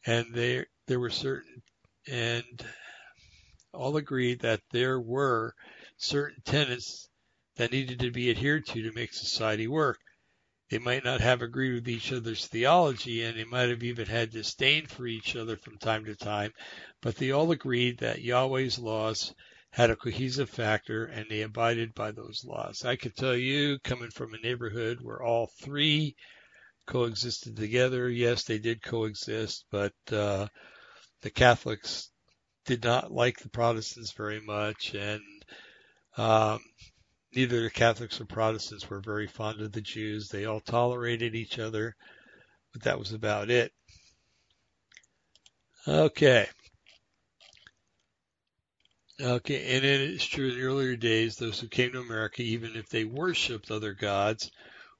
and there there were certain and all agreed that there were certain tenets that needed to be adhered to to make society work. They might not have agreed with each other's theology, and they might have even had disdain for each other from time to time, but they all agreed that Yahweh's laws had a cohesive factor and they abided by those laws. I can tell you, coming from a neighborhood where all three coexisted together, yes, they did coexist, but uh, the Catholics did not like the Protestants very much, and um, neither the Catholics or Protestants were very fond of the Jews. They all tolerated each other, but that was about it. Okay. Okay, and it is true in the earlier days, those who came to America, even if they worshipped other gods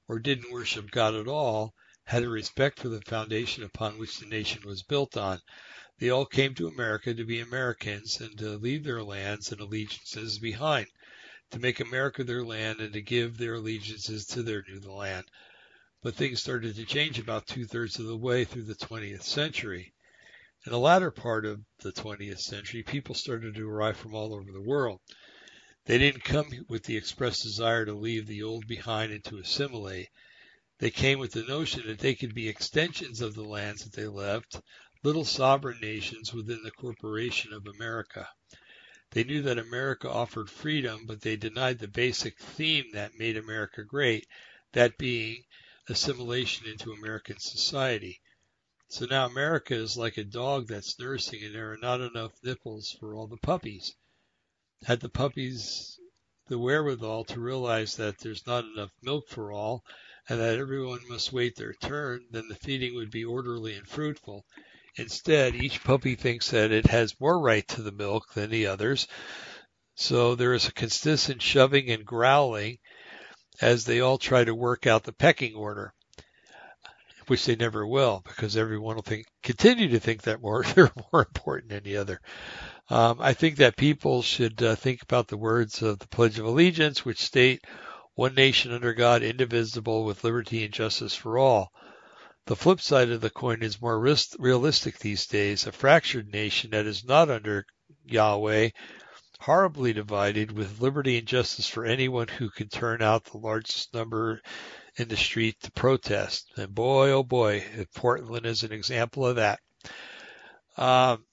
or didn't worship God at all, had a respect for the foundation upon which the nation was built on. They all came to America to be Americans and to leave their lands and allegiances behind, to make America their land and to give their allegiances to their new land. But things started to change about two thirds of the way through the 20th century. In the latter part of the 20th century, people started to arrive from all over the world. They didn't come with the express desire to leave the old behind and to assimilate. They came with the notion that they could be extensions of the lands that they left, little sovereign nations within the corporation of America. They knew that America offered freedom, but they denied the basic theme that made America great, that being assimilation into American society. So now America is like a dog that's nursing and there are not enough nipples for all the puppies. Had the puppies the wherewithal to realize that there's not enough milk for all and that everyone must wait their turn, then the feeding would be orderly and fruitful. Instead, each puppy thinks that it has more right to the milk than the others. So there is a consistent shoving and growling as they all try to work out the pecking order which they never will, because everyone will think, continue to think that more they're more important than the other. Um, I think that people should uh, think about the words of the Pledge of Allegiance, which state, "One nation under God, indivisible, with liberty and justice for all." The flip side of the coin is more realistic these days. A fractured nation that is not under Yahweh, horribly divided, with liberty and justice for anyone who can turn out the largest number in the street to protest. And boy, oh boy, Portland is an example of that. Um,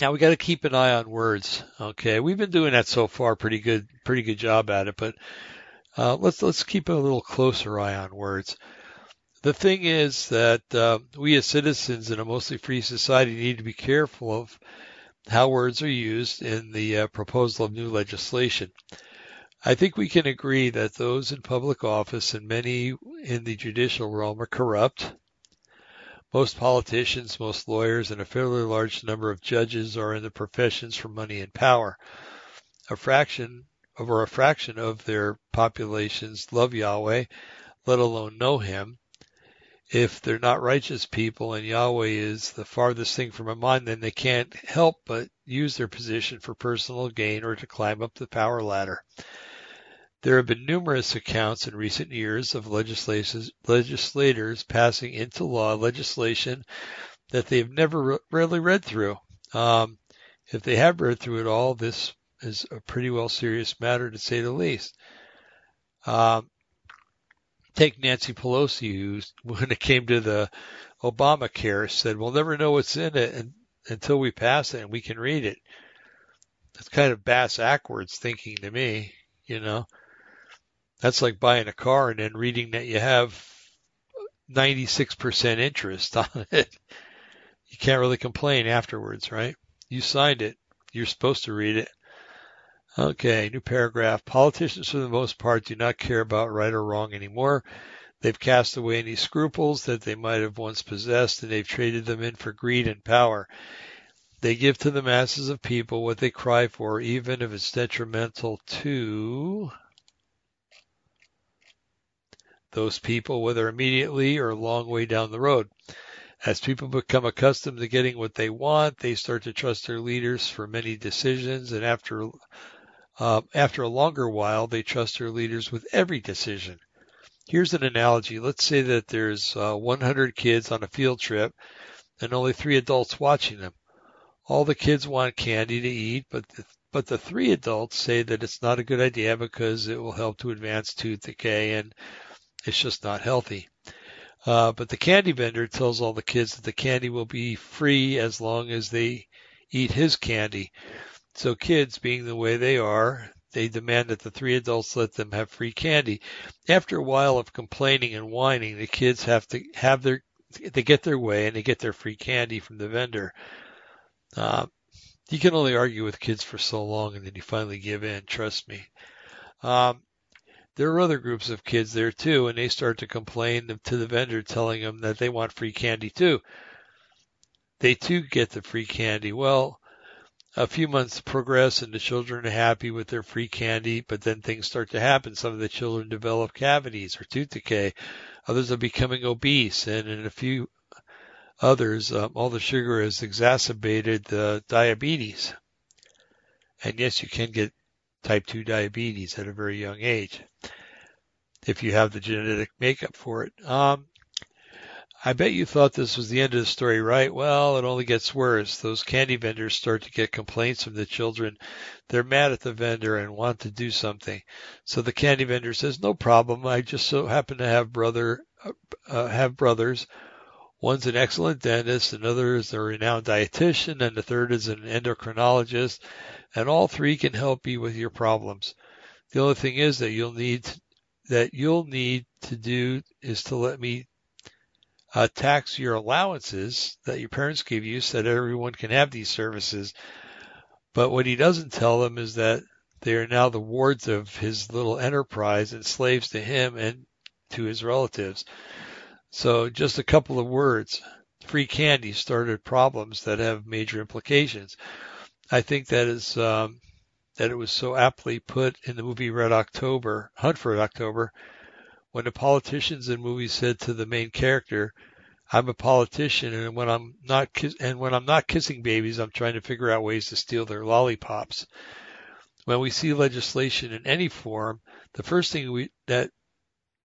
now we got to keep an eye on words. Okay, we've been doing that so far, pretty good, pretty good job at it. But uh, let's let's keep a little closer eye on words. The thing is that uh, we as citizens in a mostly free society need to be careful of how words are used in the uh, proposal of new legislation. I think we can agree that those in public office and many in the judicial realm are corrupt. Most politicians, most lawyers, and a fairly large number of judges are in the professions for money and power. A fraction over a fraction of their populations love Yahweh, let alone know him. If they're not righteous people and Yahweh is the farthest thing from a mind, then they can't help but use their position for personal gain or to climb up the power ladder. There have been numerous accounts in recent years of legislators passing into law legislation that they've never really read through. Um, if they have read through it all, this is a pretty well serious matter to say the least. Um, take Nancy Pelosi, who, when it came to the Obamacare, said, "We'll never know what's in it and, until we pass it and we can read it." That's kind of bass backwards thinking to me, you know. That's like buying a car and then reading that you have 96% interest on it. You can't really complain afterwards, right? You signed it. You're supposed to read it. Okay, new paragraph. Politicians, for the most part, do not care about right or wrong anymore. They've cast away any scruples that they might have once possessed, and they've traded them in for greed and power. They give to the masses of people what they cry for, even if it's detrimental to those people, whether immediately or a long way down the road. As people become accustomed to getting what they want, they start to trust their leaders for many decisions, and after uh, after a longer while, they trust their leaders with every decision. Here's an analogy. Let's say that there's uh, 100 kids on a field trip and only three adults watching them. All the kids want candy to eat, but the, but the three adults say that it's not a good idea because it will help to advance tooth decay and It's just not healthy. Uh, but the candy vendor tells all the kids that the candy will be free as long as they eat his candy. So kids, being the way they are, they demand that the three adults let them have free candy. After a while of complaining and whining, the kids have to have their they get their way and they get their free candy from the vendor. Uh, you can only argue with kids for so long and then you finally give in. Trust me. Um, there are other groups of kids there too, and they start to complain to the vendor, telling them that they want free candy too. They too get the free candy. Well, a few months progress and the children are happy with their free candy, but then things start to happen. Some of the children develop cavities or tooth decay. Others are becoming obese, and in a few others, um, all the sugar has exacerbated the diabetes. And yes, you can get type 2 diabetes at a very young age if you have the genetic makeup for it. Um, I bet you thought this was the end of the story, right? Well, it only gets worse. Those candy vendors start to get complaints from the children. They're mad at the vendor and want to do something. So the candy vendor says, "No problem. I just so happen to have brother uh, uh have brothers. One's an excellent dentist, another is a renowned dietitian, and the third is an endocrinologist, and all three can help you with your problems. The only thing is that you'll need that you'll need to do is to let me uh, tax your allowances that your parents give you so that everyone can have these services. But what he doesn't tell them is that they are now the wards of his little enterprise and slaves to him and to his relatives. So just a couple of words. Free candy started problems that have major implications. I think that is um, that it was so aptly put in the movie Red October, Hunt for October, when the politicians in movies said to the main character, "I'm a politician, and when I'm not kiss- and when I'm not kissing babies, I'm trying to figure out ways to steal their lollipops." When we see legislation in any form, the first thing we that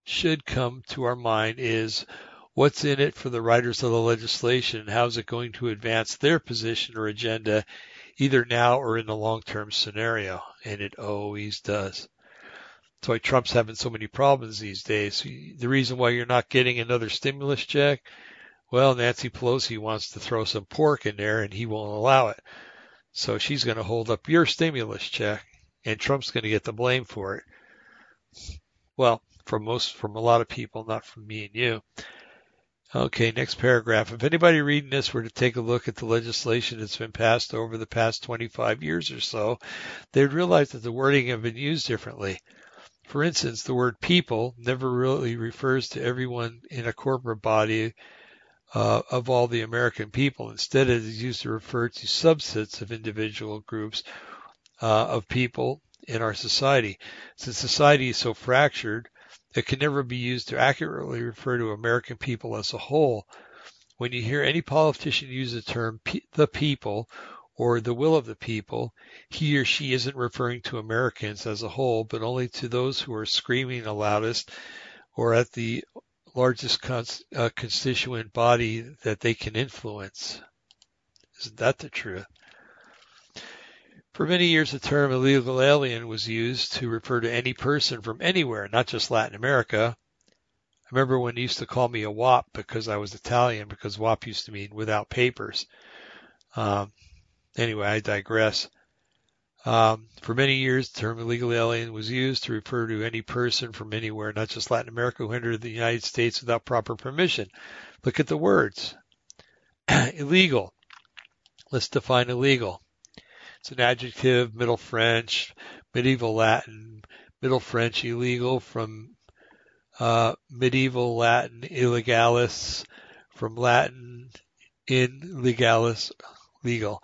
should come to our mind is what's in it for the writers of the legislation and how is it going to advance their position or agenda either now or in the long-term scenario. And it always does. That's why Trump's having so many problems these days. The reason why you're not getting another stimulus check, well, Nancy Pelosi wants to throw some pork in there and he won't allow it. So she's going to hold up your stimulus check and Trump's going to get the blame for it. Well, from most, from a lot of people, not from me and you. Okay, next paragraph. If anybody reading this were to take a look at the legislation that's been passed over the past 25 years or so, they'd realize that the wording have been used differently. For instance, the word people never really refers to everyone in a corporate body uh, of all the American people. Instead, it is used to refer to subsets of individual groups uh, of people in our society. Since society is so fractured, it can never be used to accurately refer to American people as a whole. When you hear any politician use the term the people or the will of the people, he or she isn't referring to Americans as a whole, but only to those who are screaming the loudest or at the largest cons- uh, constituent body that they can influence. Isn't that the truth? For many years, the term illegal alien was used to refer to any person from anywhere, not just Latin America. I remember when they used to call me a WOP because I was Italian, because WOP used to mean without papers. Um, Anyway, I digress. Um, for many years, the term illegal alien was used to refer to any person from anywhere, not just Latin America, who entered the United States without proper permission. Look at the words. illegal. Let's define illegal. It's an adjective, Middle French, medieval Latin, Middle French illegal from uh, medieval Latin illegalis, from Latin in legalis, legal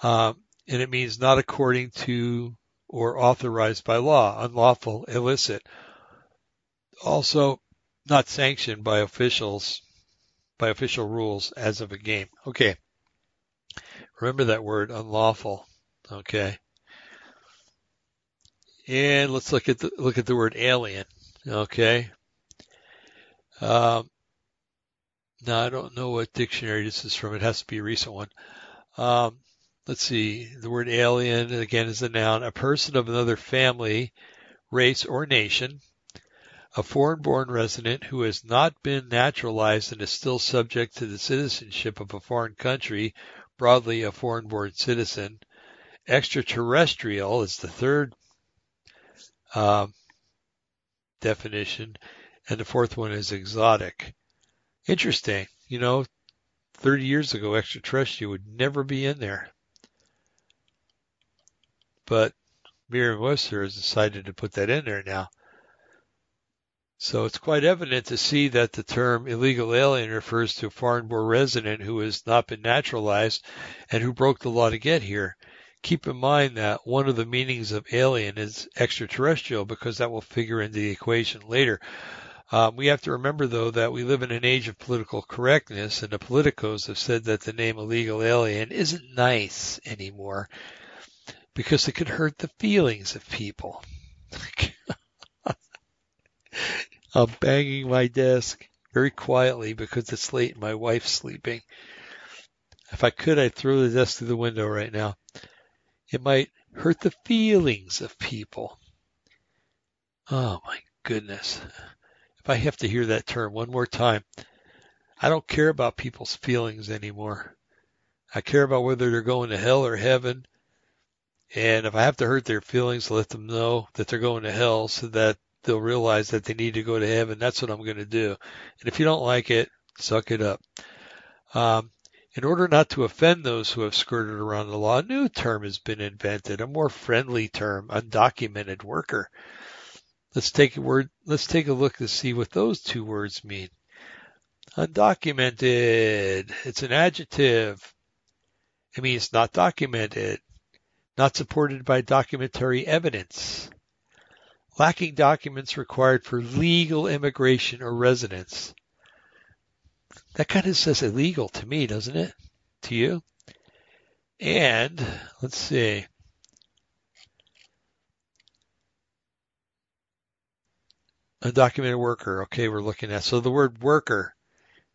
um, and it means not according to or authorized by law, unlawful, illicit. Also, not sanctioned by officials, by official rules as of a game. Okay. Remember that word, unlawful. Okay. And let's look at the, look at the word alien. Okay. Um, now I don't know what dictionary this is from. It has to be a recent one. Um, let's see, the word alien again is a noun, a person of another family, race, or nation. a foreign-born resident who has not been naturalized and is still subject to the citizenship of a foreign country, broadly a foreign-born citizen. Extraterrestrial is the third um, definition, and the fourth one is exotic. Interesting. You know, 30 years ago, extraterrestrial would never be in there. But Merriam-Webster has decided to put that in there now. So it's quite evident to see that the term illegal alien refers to a foreign-born resident who has not been naturalized and who broke the law to get here. Keep in mind that one of the meanings of alien is extraterrestrial because that will figure into the equation later. Um, we have to remember, though, that we live in an age of political correctness, and the politicos have said that the name illegal alien isn't nice anymore because it could hurt the feelings of people. I'm banging my desk very quietly because it's late and my wife's sleeping. If I could, I'd throw the desk through the window right now. It might hurt the feelings of people. Oh my goodness. If I have to hear that term one more time, I don't care about people's feelings anymore. I care about whether they're going to hell or heaven. And if I have to hurt their feelings, let them know that they're going to hell so that they'll realize that they need to go to heaven. That's what I'm going to do. And if you don't like it, suck it up. Um, in order not to offend those who have skirted around the law, a new term has been invented, a more friendly term, undocumented worker. Let's take a word, let's take a look to see what those two words mean. Undocumented. It's an adjective. It means not documented, not supported by documentary evidence lacking documents required for legal immigration or residence. That kind of says illegal to me, doesn't it? To you? And let's see. Undocumented worker. Okay, we're looking at. So the word worker,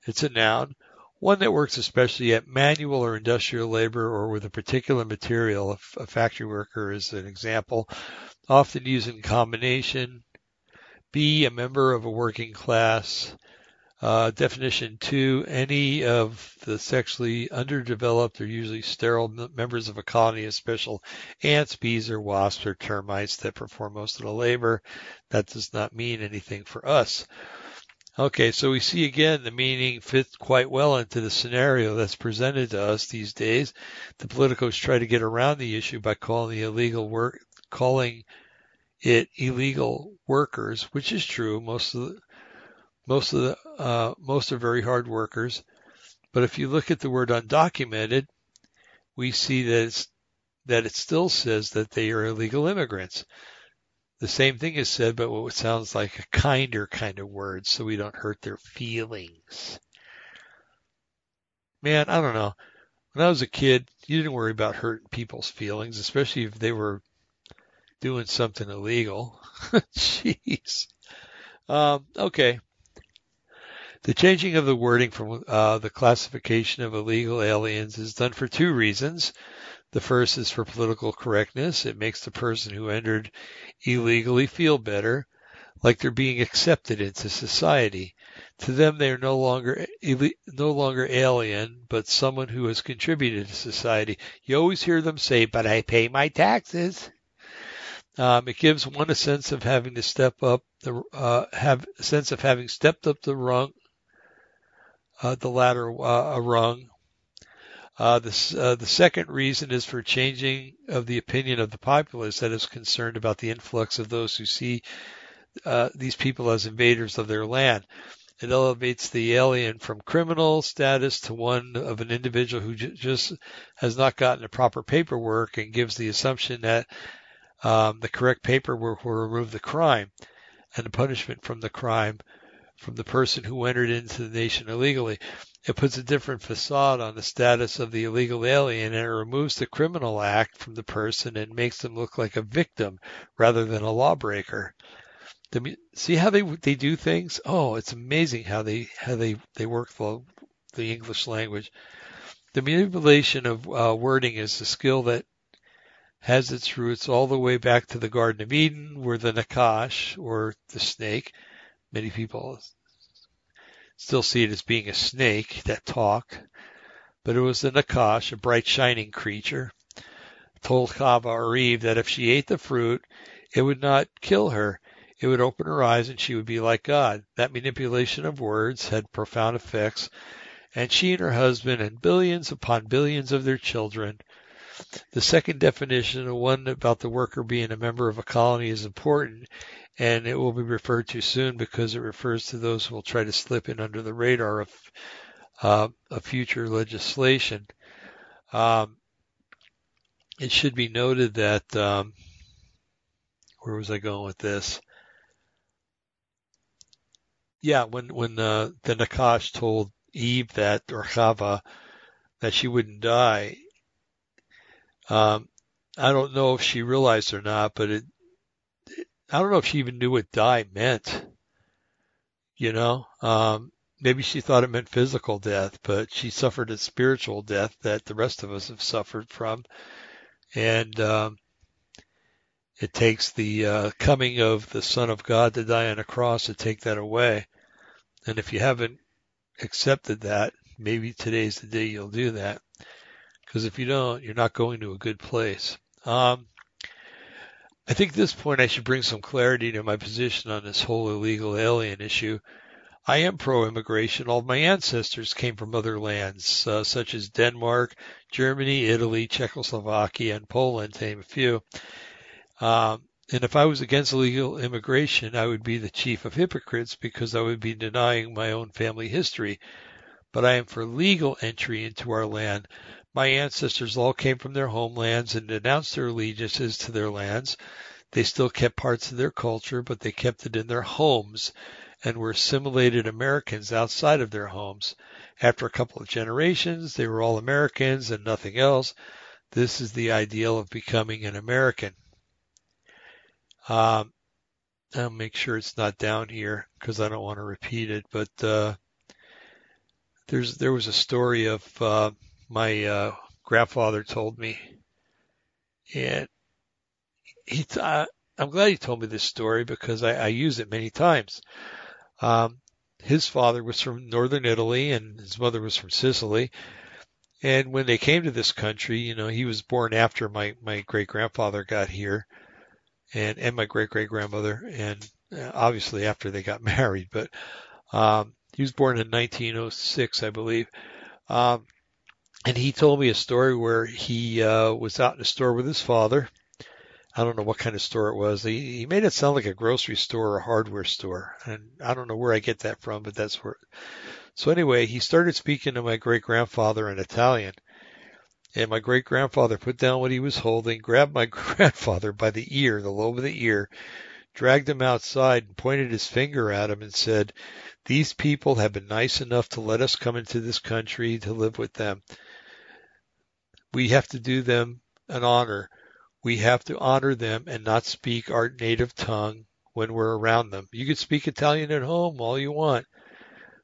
it's a noun. One that works especially at manual or industrial labor or with a particular material. A factory worker is an example often used in combination. B, a member of a working class. Uh, definition two, any of the sexually underdeveloped or usually sterile members of a colony of special ants, bees, or wasps or termites that perform most of the labor. That does not mean anything for us. Okay, so we see again the meaning fits quite well into the scenario that's presented to us these days. The politicos try to get around the issue by calling the illegal work, calling it illegal workers, which is true. Most of the most of the uh, most are very hard workers, but if you look at the word undocumented, we see that it's, that it still says that they are illegal immigrants. The same thing is said, but what sounds like a kinder kind of word, so we don't hurt their feelings. Man, I don't know. When I was a kid, you didn't worry about hurting people's feelings, especially if they were doing something illegal. Jeez. Um, okay. The changing of the wording from uh, the classification of illegal aliens is done for two reasons. The first is for political correctness. It makes the person who entered illegally feel better, like they're being accepted into society. To them, they are no longer no longer alien, but someone who has contributed to society. You always hear them say, "But I pay my taxes." Um, it gives one a sense of having to step up the uh, have sense of having stepped up the rung, the ladder uh, a rung. Uh, uh, the second reason is for changing of the opinion of the populace that is concerned about the influx of those who see uh, these people as invaders of their land. It elevates the alien from criminal status to one of an individual who j- just has not gotten the proper paperwork and gives the assumption that um, the correct paperwork will remove the crime and the punishment from the crime from the person who entered into the nation illegally. It puts a different facade on the status of the illegal alien and it removes the criminal act from the person and makes them look like a victim rather than a lawbreaker. The, see how they they do things? Oh, it's amazing how they how they they work the the English language. The manipulation of uh, wording is a skill that has its roots all the way back to the Garden of Eden, where the Nakash, or the snake, Many people still see it as being a snake that talked, but it was the Nakash, a bright shining creature, told Chava or Eve that if she ate the fruit, it would not kill her. It would open her eyes and she would be like God. That manipulation of words had profound effects, and she and her husband and billions upon billions of their children. The second definition, the one about the worker being a member of a colony, is important, and it will be referred to soon because it refers to those who will try to slip in under the radar of uh, future legislation. Um, it should be noted that um, where was I going with this? Yeah, when when the the Nakash told Eve that or Chava that she wouldn't die, um, I don't know if she realized or not, but it, I don't know if she even knew what die meant. You know, um, maybe she thought it meant physical death, but she suffered a spiritual death that the rest of us have suffered from. And um, it takes the uh, coming of the Son of God to die on a cross to take that away. And if you haven't accepted that, maybe today's the day you'll do that. Because if you don't, you're not going to a good place. Um, I think this point I should bring some clarity to my position on this whole illegal alien issue. I am pro-immigration. All my ancestors came from other lands, uh, such as Denmark, Germany, Italy, Czechoslovakia, and Poland, to name a few. Um, and if I was against illegal immigration, I would be the chief of hypocrites because I would be denying my own family history. But I am for legal entry into our land. My ancestors all came from their homelands and denounced their allegiances to their lands. They still kept parts of their culture, but they kept it in their homes and were assimilated Americans outside of their homes. After a couple of generations, they were all Americans and nothing else. This is the ideal of becoming an American. Um, I'll make sure it's not down here because I don't want to repeat it. But uh, there's there was a story of uh, my uh, grandfather told me, and he. I'm glad he told me this story because I, I use it many times. Um, his father was from northern Italy and his mother was from Sicily. And when they came to this country, you know, he was born after my, my great grandfather got here and, and my great great grandmother and uh, obviously after they got married, but, um, he was born in 1906, I believe. Um, and he told me a story where he, uh, was out in a store with his father I don't know what kind of store it was. He, he made it sound like a grocery store or a hardware store. And I don't know where I get that from, but that's where. So anyway, he started speaking to my great grandfather in Italian. And my great grandfather put down what he was holding, grabbed my grandfather by the ear, the lobe of the ear, dragged him outside and pointed his finger at him and said, these people have been nice enough to let us come into this country to live with them. We have to do them an honor we have to honor them and not speak our native tongue when we're around them. You can speak Italian at home all you want,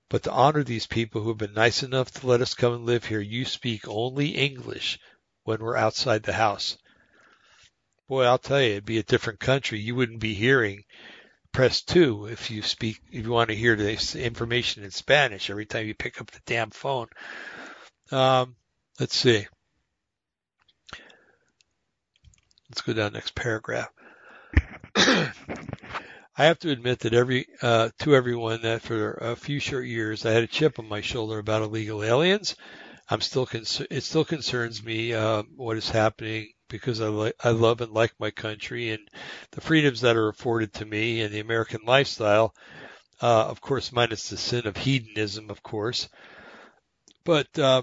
but to honor these people who have been nice enough to let us come and live here, you speak only English when we're outside the house. Boy, I'll tell you, it'd be a different country. You wouldn't be hearing press two if you speak, if you want to hear this information in Spanish every time you pick up the damn phone. Um, let's see. Let's go down next paragraph. I have to admit that every uh, to everyone that for a few short years I had a chip on my shoulder about illegal aliens. I'm still con- it still concerns me uh, what is happening because I li- I love and like my country and the freedoms that are afforded to me and the American lifestyle. Uh, of course, minus the sin of hedonism, of course. But uh,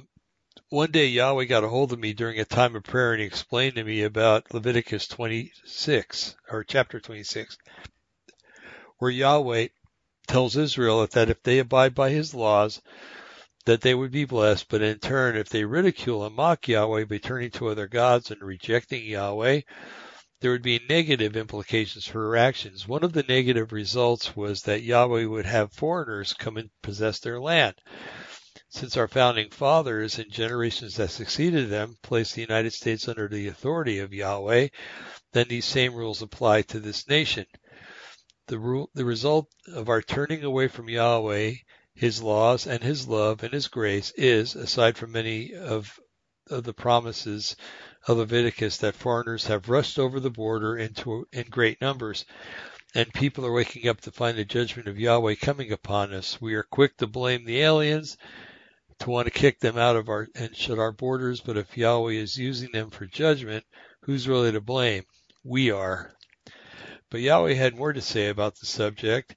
one day Yahweh got a hold of me during a time of prayer and he explained to me about Leviticus 26 or chapter 26, where Yahweh tells Israel that if they abide by his laws, that they would be blessed, but in turn, if they ridicule and mock Yahweh by turning to other gods and rejecting Yahweh, there would be negative implications for her actions. One of the negative results was that Yahweh would have foreigners come and possess their land since our founding fathers and generations that succeeded them placed the United States under the authority of Yahweh, then these same rules apply to this nation. the, rule, the result of our turning away from Yahweh, His laws, and His love and His grace is, aside from many of, of the promises of Leviticus, that foreigners have rushed over the border into in great numbers, and people are waking up to find the judgment of Yahweh coming upon us. We are quick to blame the aliens, to want to kick them out of our and shut our borders, but if Yahweh is using them for judgment, who's really to blame? We are. But Yahweh had more to say about the subject.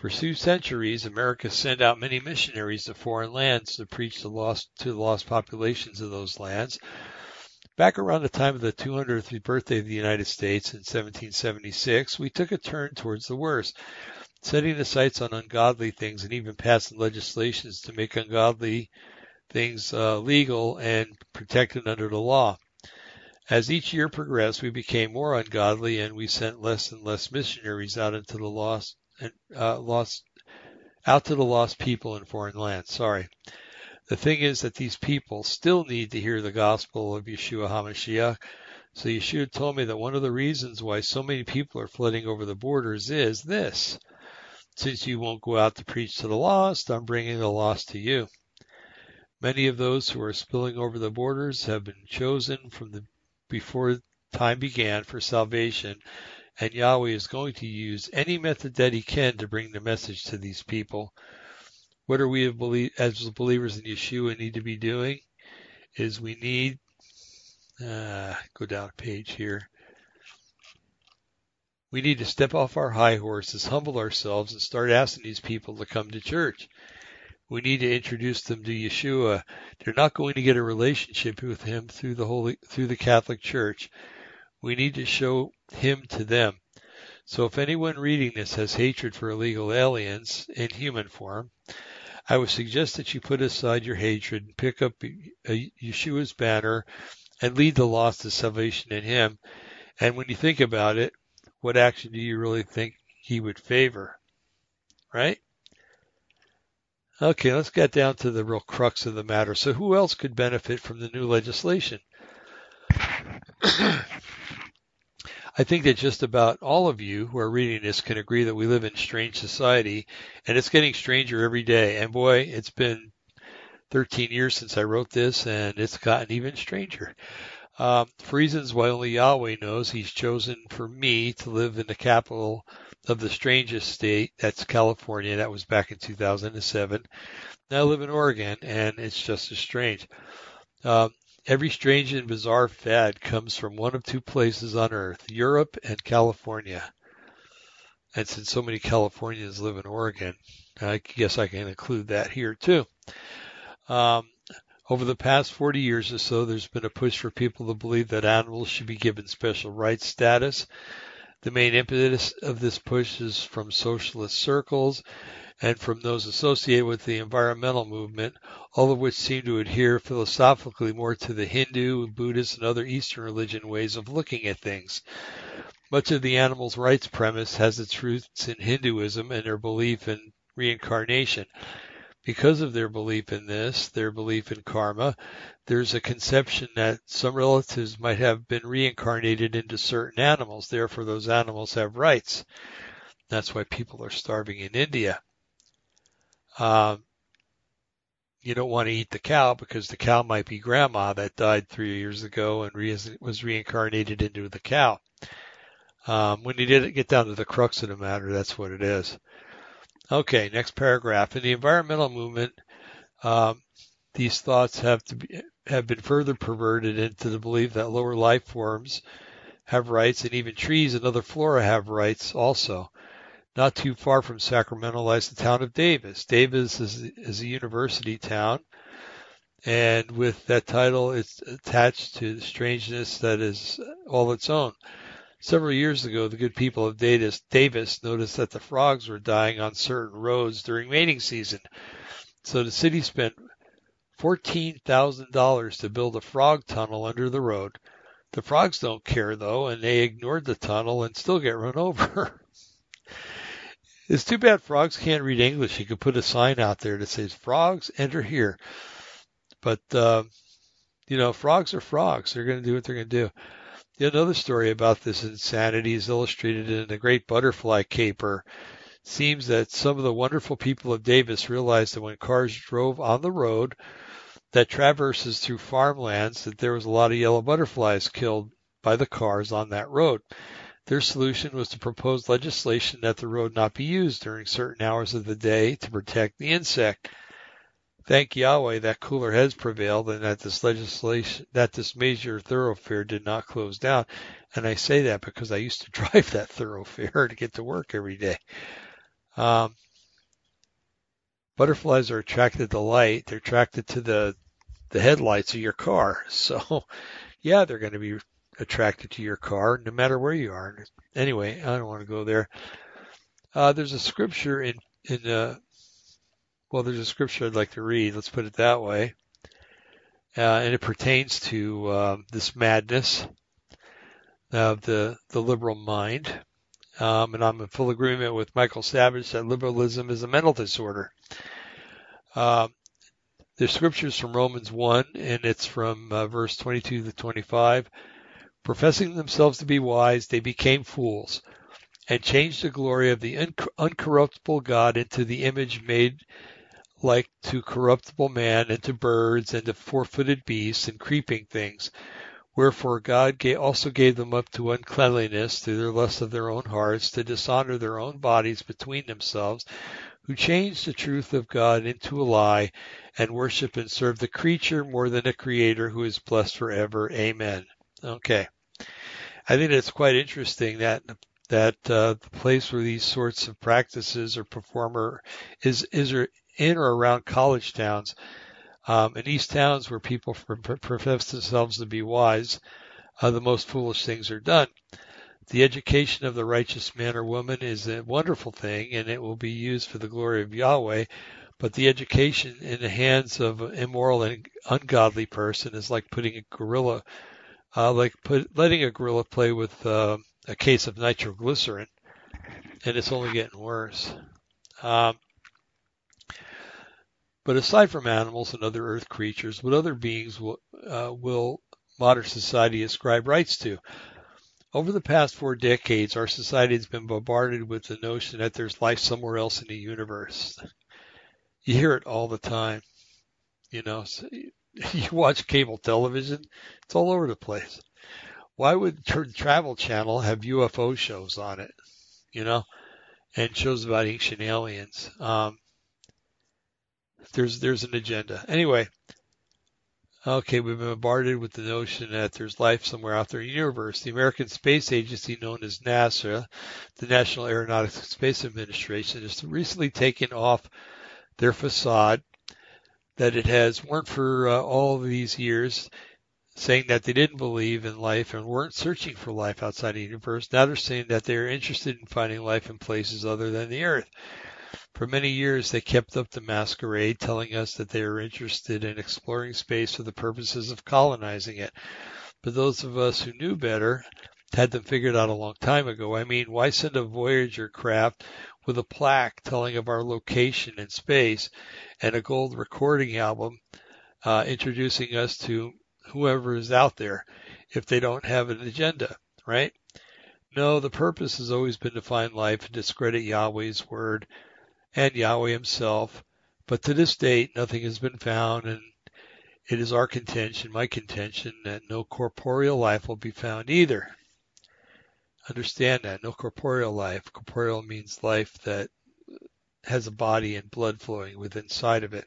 For two centuries, America sent out many missionaries to foreign lands to preach the lost, to the lost populations of those lands. Back around the time of the 200th birthday of the United States in 1776, we took a turn towards the worse, setting the sights on ungodly things and even passing legislations to make ungodly things uh, legal and protected under the law. As each year progressed, we became more ungodly, and we sent less and less missionaries out into the lost, uh, lost, out to the lost people in foreign lands. Sorry. The thing is that these people still need to hear the gospel of Yeshua HaMashiach. So Yeshua told me that one of the reasons why so many people are flooding over the borders is this. Since you won't go out to preach to the lost, I'm bringing the lost to you. Many of those who are spilling over the borders have been chosen from the before time began for salvation, and Yahweh is going to use any method that He can to bring the message to these people. What are we as believers in Yeshua need to be doing? Is we need uh, go down a page here. We need to step off our high horses, humble ourselves, and start asking these people to come to church. We need to introduce them to Yeshua. They're not going to get a relationship with him through the holy through the Catholic Church. We need to show him to them. So if anyone reading this has hatred for illegal aliens in human form, I would suggest that you put aside your hatred and pick up Yeshua's banner and lead the lost to salvation in him. And when you think about it, what action do you really think he would favor? Right? Okay, let's get down to the real crux of the matter. So who else could benefit from the new legislation? I think that just about all of you who are reading this can agree that we live in strange society and it's getting stranger every day. And boy, it's been 13 years since I wrote this and it's gotten even stranger. Um, for reasons why only Yahweh knows, He's chosen for me to live in the capital of the strangest state. That's California. That was back in 2007. Now I live in Oregon, and it's just as strange. Uh, every strange and bizarre fad comes from one of two places on Earth, Europe and California. And since so many Californians live in Oregon, I guess I can include that here too. Um, over the past 40 years or so, there's been a push for people to believe that animals should be given special rights status the main impetus of this push is from socialist circles and from those associated with the environmental movement, all of which seem to adhere philosophically more to the Hindu, Buddhist, and other Eastern religion ways of looking at things. Much of the animals' rights premise has its roots in Hinduism and their belief in reincarnation. Because of their belief in this, their belief in karma, there's a conception that some relatives might have been reincarnated into certain animals. Therefore, those animals have rights. That's why people are starving in India. Um, you don't want to eat the cow because the cow might be grandma that died three years ago and re- was reincarnated into the cow. Um, when you did get down to the crux of the matter, that's what it is. Okay, next paragraph. In the environmental movement, um, these thoughts have to be, have been further perverted into the belief that lower life forms have rights, and even trees and other flora have rights also. Not too far from Sacramento lies the town of Davis. Davis is, is a university town, and with that title, it's attached to the strangeness that is all its own. Several years ago, the good people of Davis, Davis noticed that the frogs were dying on certain roads during mating season. So the city spent $14,000 to build a frog tunnel under the road. The frogs don't care though, and they ignored the tunnel and still get run over. it's too bad frogs can't read English. You could put a sign out there that says frogs enter here. But, uh, you know, frogs are frogs. They're going to do what they're going to do. Another story about this insanity is illustrated in the Great Butterfly Caper. It seems that some of the wonderful people of Davis realized that when cars drove on the road that traverses through farmlands, that there was a lot of yellow butterflies killed by the cars on that road. Their solution was to propose legislation that the road not be used during certain hours of the day to protect the insect. Thank Yahweh that cooler heads prevailed and that this legislation, that this major thoroughfare did not close down. And I say that because I used to drive that thoroughfare to get to work every day. Um, butterflies are attracted to light. They're attracted to the, the headlights of your car. So yeah, they're going to be attracted to your car no matter where you are. Anyway, I don't want to go there. Uh, there's a scripture in, in, uh, well, there's a scripture I'd like to read. Let's put it that way. Uh, and it pertains to uh, this madness of the the liberal mind. Um, and I'm in full agreement with Michael Savage that liberalism is a mental disorder. Uh, the scriptures from Romans 1, and it's from uh, verse 22 to 25. Professing themselves to be wise, they became fools and changed the glory of the uncorruptible God into the image made like to corruptible man, and to birds, and to four-footed beasts, and creeping things. Wherefore God also gave them up to uncleanliness through their lust of their own hearts, to dishonor their own bodies between themselves, who changed the truth of God into a lie, and worship and serve the creature more than the Creator, who is blessed forever. Amen. Okay. I think it's quite interesting that that uh, the place where these sorts of practices are performer is is in or around college towns. Um, in these towns where people profess themselves to be wise, uh, the most foolish things are done. The education of the righteous man or woman is a wonderful thing, and it will be used for the glory of Yahweh. But the education in the hands of an immoral and ungodly person is like putting a gorilla, uh, like put, letting a gorilla play with uh, a case of nitroglycerin, and it's only getting worse. Um, but aside from animals and other earth creatures, what other beings will, uh, will modern society ascribe rights to? Over the past four decades, our society has been bombarded with the notion that there's life somewhere else in the universe. You hear it all the time. You know, you watch cable television, it's all over the place. Why would Travel Channel have UFO shows on it? You know, and shows about ancient aliens. Um, there's there's an agenda. Anyway, okay, we've been bombarded with the notion that there's life somewhere out there in the universe. The American Space Agency, known as NASA, the National Aeronautics and Space Administration, has recently taken off their facade that it has weren't for uh, all these years saying that they didn't believe in life and weren't searching for life outside the universe. Now they're saying that they're interested in finding life in places other than the Earth. For many years they kept up the masquerade, telling us that they were interested in exploring space for the purposes of colonizing it. But those of us who knew better had them figured out a long time ago. I mean, why send a Voyager craft with a plaque telling of our location in space and a gold recording album uh, introducing us to whoever is out there if they don't have an agenda, right? No, the purpose has always been to find life and discredit Yahweh's word and Yahweh himself. But to this date, nothing has been found, and it is our contention, my contention, that no corporeal life will be found either. Understand that, no corporeal life. Corporeal means life that has a body and blood flowing within inside of it.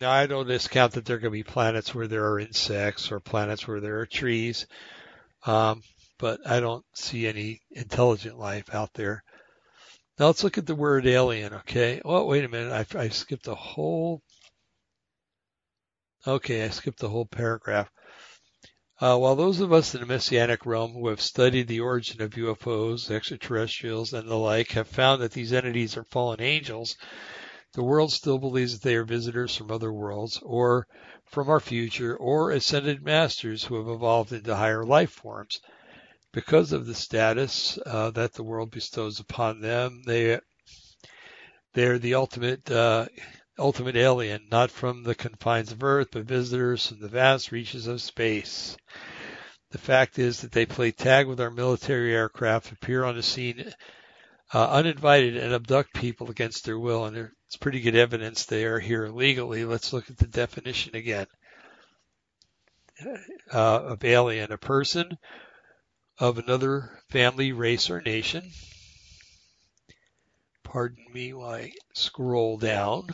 Now, I don't discount that there are going to be planets where there are insects or planets where there are trees, um, but I don't see any intelligent life out there. Now let's look at the word alien, okay? Oh, wait a minute. I, I skipped a whole. Okay, I skipped the whole paragraph. Uh, while those of us in the Messianic realm who have studied the origin of UFOs, extraterrestrials, and the like have found that these entities are fallen angels, the world still believes that they are visitors from other worlds, or from our future, or ascended masters who have evolved into higher life forms. Because of the status uh, that the world bestows upon them, they they're the ultimate uh, ultimate alien, not from the confines of Earth, but visitors from the vast reaches of space. The fact is that they play tag with our military aircraft, appear on the scene uh, uninvited, and abduct people against their will. And it's pretty good evidence they are here illegally. Let's look at the definition again uh, of alien, a person of another family, race, or nation. Pardon me while I scroll down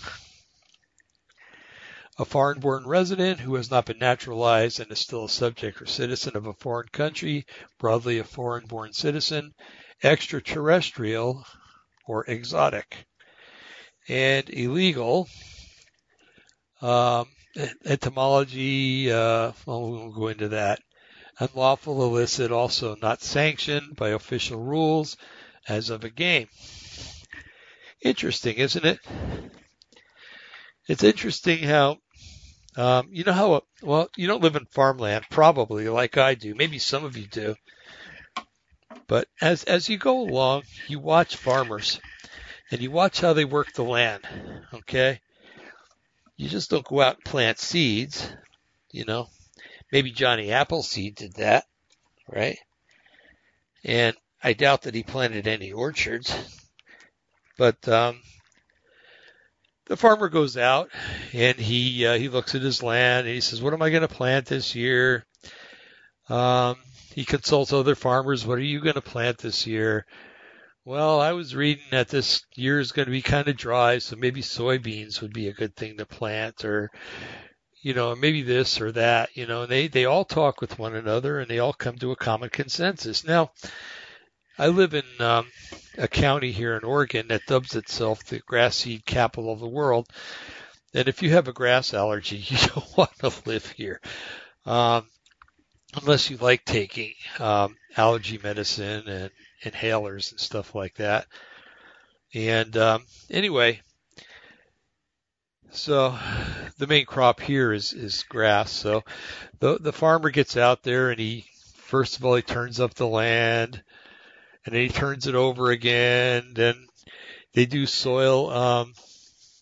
a foreign born resident who has not been naturalized and is still a subject or citizen of a foreign country, broadly a foreign born citizen, extraterrestrial or exotic, and illegal. Um, etymology, uh, well, we won't go into that. Unlawful, illicit, also not sanctioned by official rules as of a game. Interesting, isn't it? It's interesting how um, you know how, well, you don't live in farmland, probably like I do. Maybe some of you do. But as, as you go along, you watch farmers and you watch how they work the land. Okay. You just don't go out and plant seeds, you know. Maybe Johnny Appleseed did that, right? And I doubt that he planted any orchards. But um, the farmer goes out and he uh, he looks at his land and he says, "What am I going to plant this year?" Um, he consults other farmers. What are you going to plant this year? Well, I was reading that this year is going to be kind of dry, so maybe soybeans would be a good thing to plant, or you know, maybe this or that. You know, and they they all talk with one another and they all come to a common consensus. Now, I live in um, a county here in Oregon that dubs itself the grass seed capital of the world. And if you have a grass allergy, you don't want to live here. Um, unless you like taking um, allergy medicine and inhalers and stuff like that. And um, anyway, so the main crop here is is grass. So the the farmer gets out there and he first of all he turns up the land and then he turns it over again. Then they do soil um,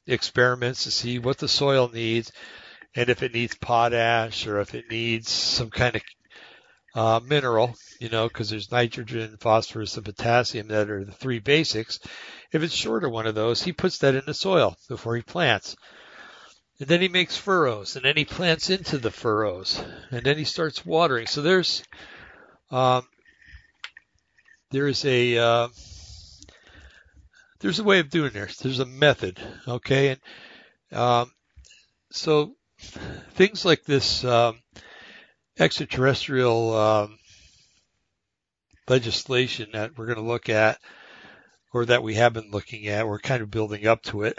experiments to see what the soil needs and if it needs potash or if it needs some kind of uh, mineral, you know, because there's nitrogen, phosphorus, and potassium that are the three basics. If it's short of one of those, he puts that in the soil before he plants. And then he makes furrows, and then he plants into the furrows, and then he starts watering. So there's um, there's a uh, there's a way of doing this. There's a method, okay, and um, so things like this um, extraterrestrial um, legislation that we're going to look at, or that we have been looking at, we're kind of building up to it.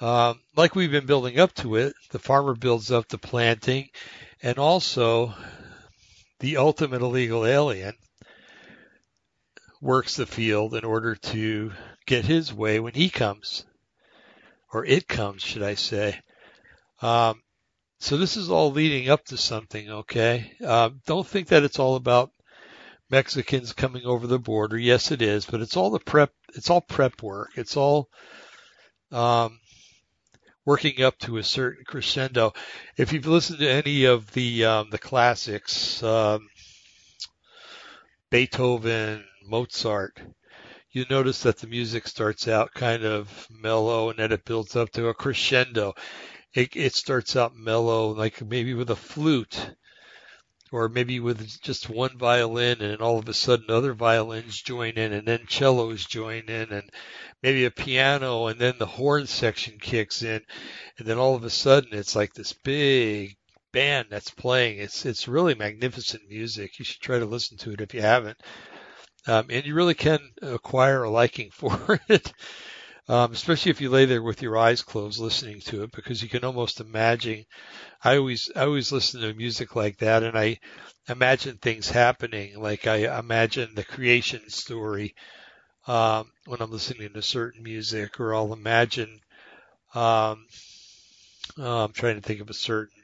Um, like we've been building up to it, the farmer builds up the planting, and also the ultimate illegal alien works the field in order to get his way when he comes, or it comes, should I say. Um, so this is all leading up to something, okay? Um, don't think that it's all about Mexicans coming over the border. Yes, it is, but it's all the prep. It's all prep work. It's all um, working up to a certain crescendo. If you've listened to any of the um, the classics, um, Beethoven, Mozart, you notice that the music starts out kind of mellow and then it builds up to a crescendo. It, it starts out mellow, like maybe with a flute or maybe with just one violin and all of a sudden other violins join in and then cellos join in and maybe a piano and then the horn section kicks in and then all of a sudden it's like this big band that's playing. It's it's really magnificent music. You should try to listen to it if you haven't um, and you really can acquire a liking for it. Um, especially if you lay there with your eyes closed listening to it, because you can almost imagine. I always, I always listen to music like that, and I imagine things happening. Like I imagine the creation story um, when I'm listening to certain music, or I'll imagine. Um, oh, I'm trying to think of a certain.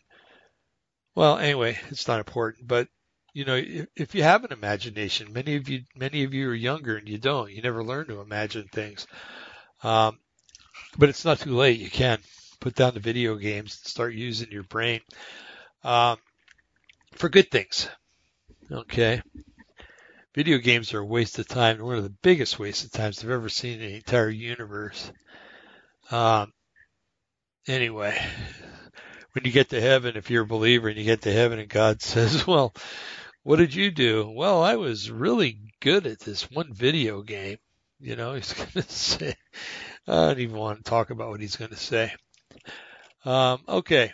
Well, anyway, it's not important, but you know, if, if you have an imagination, many of you, many of you are younger and you don't. You never learn to imagine things. Um, but it's not too late. You can put down the video games and start using your brain um, for good things. Okay. Video games are a waste of time. One of the biggest wastes of times I've ever seen in the entire universe. Um, anyway, when you get to heaven, if you're a believer and you get to heaven and God says, well, what did you do? Well, I was really good at this one video game. You know, he's going to say, I don't even want to talk about what he's going to say. Um, okay.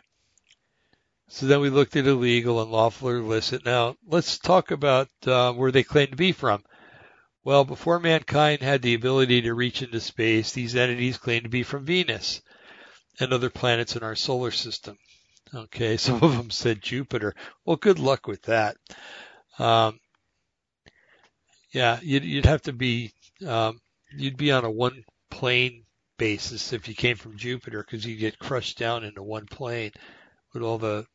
So then we looked at illegal, unlawful, or illicit. Now let's talk about uh, where they claim to be from. Well, before mankind had the ability to reach into space, these entities claimed to be from Venus and other planets in our solar system. Okay, some of them said Jupiter. Well, good luck with that. Um, yeah, you'd, you'd have to be, um, you'd be on a one plane basis if you came from Jupiter because you get crushed down into one plane with all the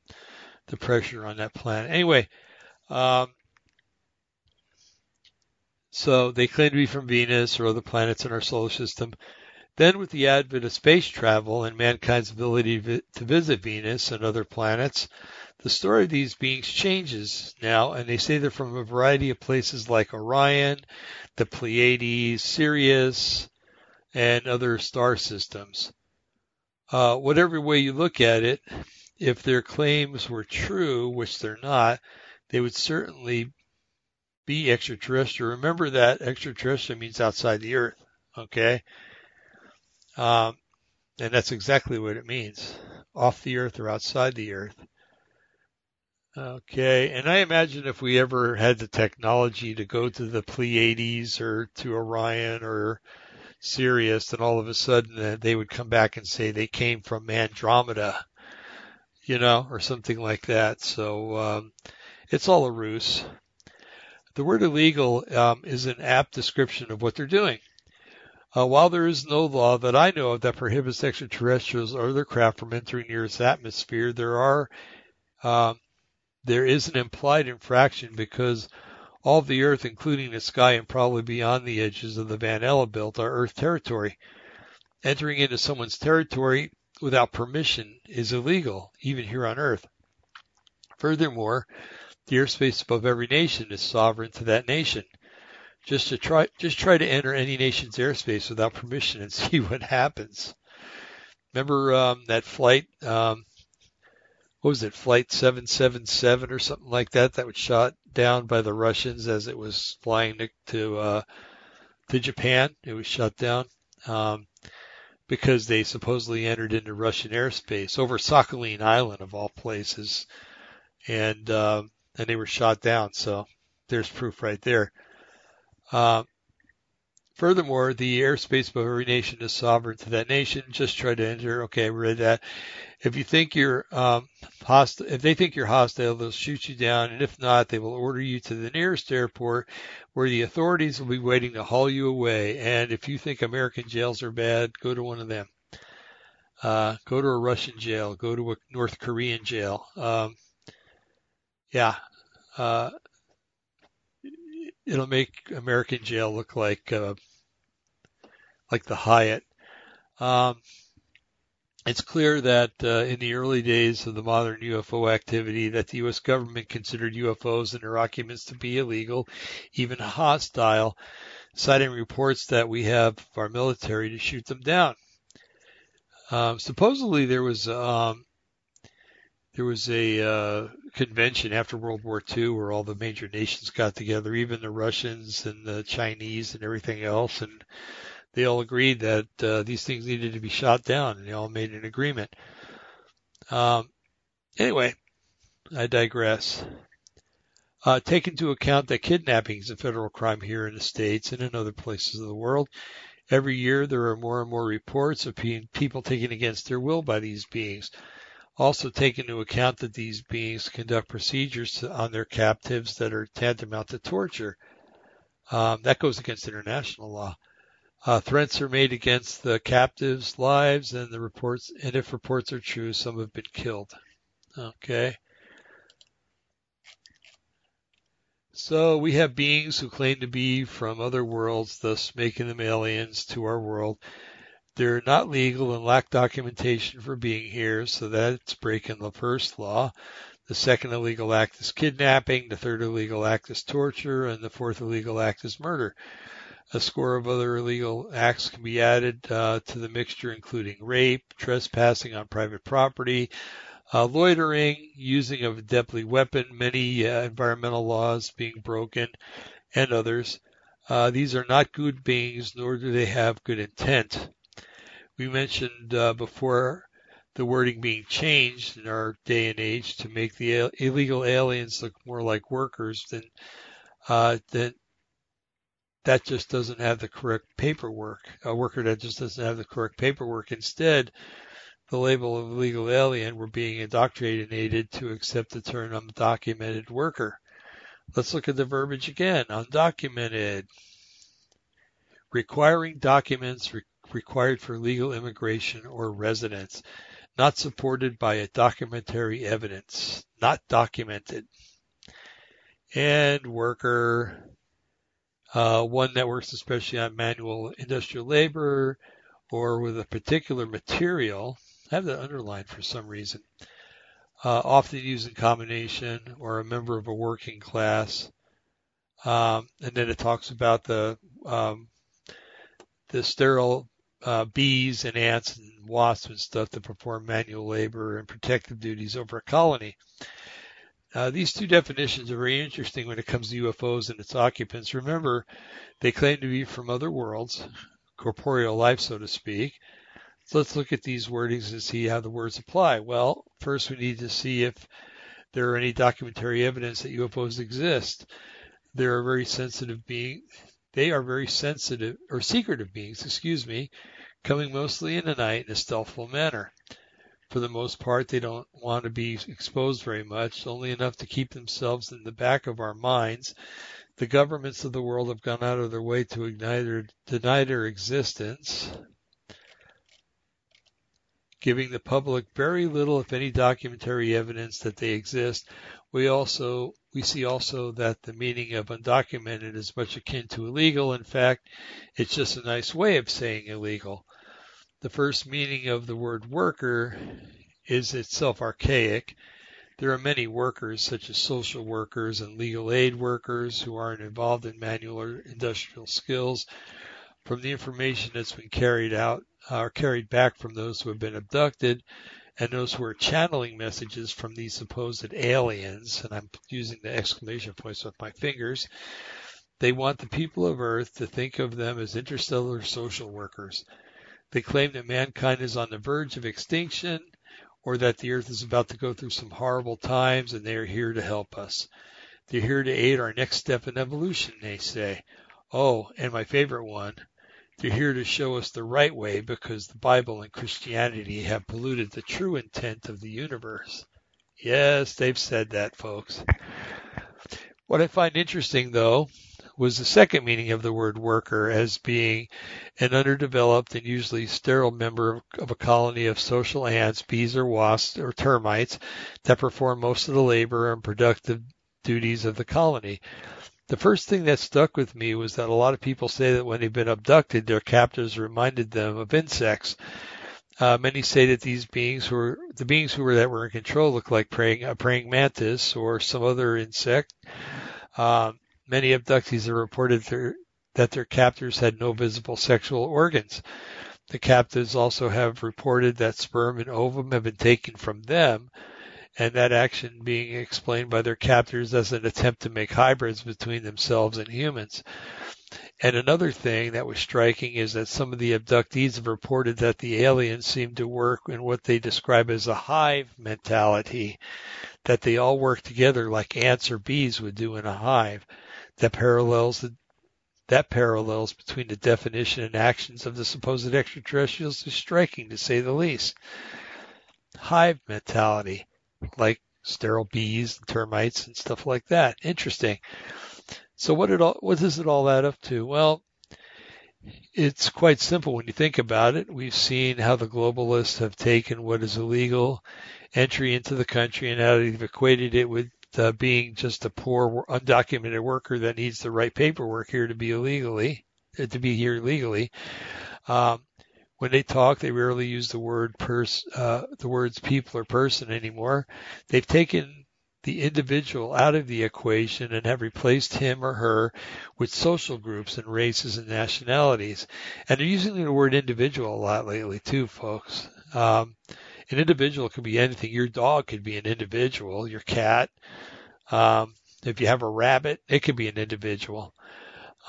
the pressure on that planet. Anyway, um, so they claim to be from Venus or other planets in our solar system. Then, with the advent of space travel and mankind's ability to visit Venus and other planets, the story of these beings changes now, and they say they're from a variety of places like Orion, the Pleiades, Sirius, and other star systems. Uh, whatever way you look at it, if their claims were true, which they're not, they would certainly be extraterrestrial. Remember that extraterrestrial means outside the earth, okay? Um, and that's exactly what it means off the earth or outside the earth. Okay, and I imagine if we ever had the technology to go to the Pleiades or to Orion or Sirius, then all of a sudden uh, they would come back and say they came from Andromeda you know, or something like that. So um, it's all a ruse. The word illegal um, is an apt description of what they're doing. Uh, while there is no law that I know of that prohibits extraterrestrials or their craft from entering the Earth's atmosphere, there are um, there is an implied infraction because all of the Earth, including the sky and probably beyond the edges of the Van Allen belt, are Earth territory. Entering into someone's territory without permission is illegal, even here on Earth. Furthermore, the airspace above every nation is sovereign to that nation. Just to try, just try to enter any nation's airspace without permission and see what happens. Remember um, that flight? Um, what was it? Flight 777 or something like that. That was shot down by the Russians as it was flying to to, uh, to Japan. It was shot down. Um, because they supposedly entered into Russian airspace over Sakhalin Island of all places, and uh, and they were shot down. So there's proof right there. Uh, furthermore, the airspace of every nation is sovereign to that nation. Just try to enter. Okay, read that. If you think you're um, hostile, if they think you're hostile, they'll shoot you down, and if not, they will order you to the nearest airport, where the authorities will be waiting to haul you away. And if you think American jails are bad, go to one of them. Uh, go to a Russian jail. Go to a North Korean jail. Um, yeah, uh, it'll make American jail look like uh, like the Hyatt. Um, it's clear that uh, in the early days of the modern UFO activity that the U.S. government considered UFOs and their occupants to be illegal, even hostile, citing reports that we have our military to shoot them down. Um, supposedly there was um, there was a uh, convention after World War II where all the major nations got together, even the Russians and the Chinese and everything else, and they all agreed that uh, these things needed to be shot down, and they all made an agreement. Um, anyway, I digress. Uh, take into account that kidnapping is a federal crime here in the States and in other places of the world. Every year there are more and more reports of people taken against their will by these beings. Also take into account that these beings conduct procedures to, on their captives that are tantamount to torture. Um, that goes against international law. Uh, threats are made against the captives' lives, and the reports, and if reports are true, some have been killed. Okay. So we have beings who claim to be from other worlds, thus making them aliens to our world. They're not legal and lack documentation for being here, so that's breaking the first law. The second illegal act is kidnapping. The third illegal act is torture. And the fourth illegal act is murder. A score of other illegal acts can be added uh, to the mixture, including rape, trespassing on private property, uh, loitering, using of a deadly weapon, many uh, environmental laws being broken, and others. Uh, these are not good beings, nor do they have good intent. We mentioned uh, before the wording being changed in our day and age to make the illegal aliens look more like workers than uh, that that just doesn't have the correct paperwork. A worker that just doesn't have the correct paperwork. Instead, the label of illegal alien were being indoctrinated to accept the term undocumented worker. Let's look at the verbiage again. Undocumented. Requiring documents re- required for legal immigration or residence not supported by documentary evidence, not documented. And worker, uh, one that works especially on manual industrial labor or with a particular material. I have that underlined for some reason. Uh, often used in combination or a member of a working class. Um, and then it talks about the um, the sterile uh, bees and ants and wasps and stuff that perform manual labor and protective duties over a colony. Uh, these two definitions are very interesting when it comes to UFOs and its occupants. Remember, they claim to be from other worlds, corporeal life, so to speak. So let's look at these wordings and see how the words apply. Well, first we need to see if there are any documentary evidence that UFOs exist. They're a very sensitive being. They are very sensitive or secretive beings, excuse me, coming mostly in the night in a stealthful manner. For the most part, they don't want to be exposed very much, only enough to keep themselves in the back of our minds. The governments of the world have gone out of their way to or deny their existence, giving the public very little, if any, documentary evidence that they exist. We also we see also that the meaning of undocumented is much akin to illegal. In fact, it's just a nice way of saying illegal. The first meaning of the word worker is itself archaic. There are many workers, such as social workers and legal aid workers, who aren't involved in manual or industrial skills. From the information that's been carried out or carried back from those who have been abducted and those who are channeling messages from these supposed aliens, and I'm using the exclamation points with my fingers, they want the people of Earth to think of them as interstellar social workers. They claim that mankind is on the verge of extinction or that the earth is about to go through some horrible times and they are here to help us. They're here to aid our next step in evolution, they say. Oh, and my favorite one, they're here to show us the right way because the Bible and Christianity have polluted the true intent of the universe. Yes, they've said that, folks. What I find interesting, though, was the second meaning of the word worker as being an underdeveloped and usually sterile member of a colony of social ants, bees or wasps or termites that perform most of the labor and productive duties of the colony. The first thing that stuck with me was that a lot of people say that when they've been abducted, their captors reminded them of insects. Uh, many say that these beings were the beings who were that were in control look like praying a praying mantis or some other insect. Um, Many abductees have reported their, that their captors had no visible sexual organs. The captives also have reported that sperm and ovum have been taken from them, and that action being explained by their captors as an attempt to make hybrids between themselves and humans. And another thing that was striking is that some of the abductees have reported that the aliens seem to work in what they describe as a hive mentality, that they all work together like ants or bees would do in a hive that parallels the, that parallels between the definition and actions of the supposed extraterrestrials is striking to say the least. Hive mentality, like sterile bees and termites and stuff like that. Interesting. So what it all, what does it all add up to? Well, it's quite simple when you think about it. We've seen how the globalists have taken what is illegal entry into the country and how they've equated it with uh, being just a poor undocumented worker that needs the right paperwork here to be illegally uh, to be here legally. Um, when they talk, they rarely use the word pers- uh, the words people or person anymore. They've taken the individual out of the equation and have replaced him or her with social groups and races and nationalities. And they're using the word individual a lot lately too, folks. Um, an individual could be anything. Your dog could be an individual. Your cat. Um, if you have a rabbit, it could be an individual.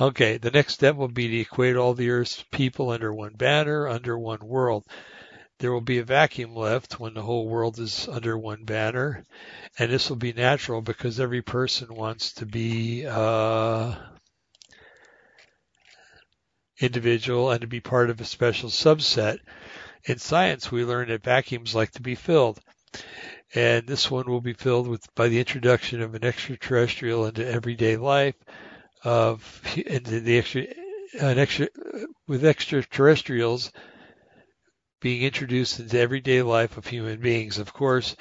Okay, the next step will be to equate all the Earth's people under one banner, under one world. There will be a vacuum left when the whole world is under one banner, and this will be natural because every person wants to be uh, individual and to be part of a special subset. In science, we learn that vacuums like to be filled, and this one will be filled with by the introduction of an extraterrestrial into everyday life of into the extra an extra with extraterrestrials being introduced into everyday life of human beings. Of course,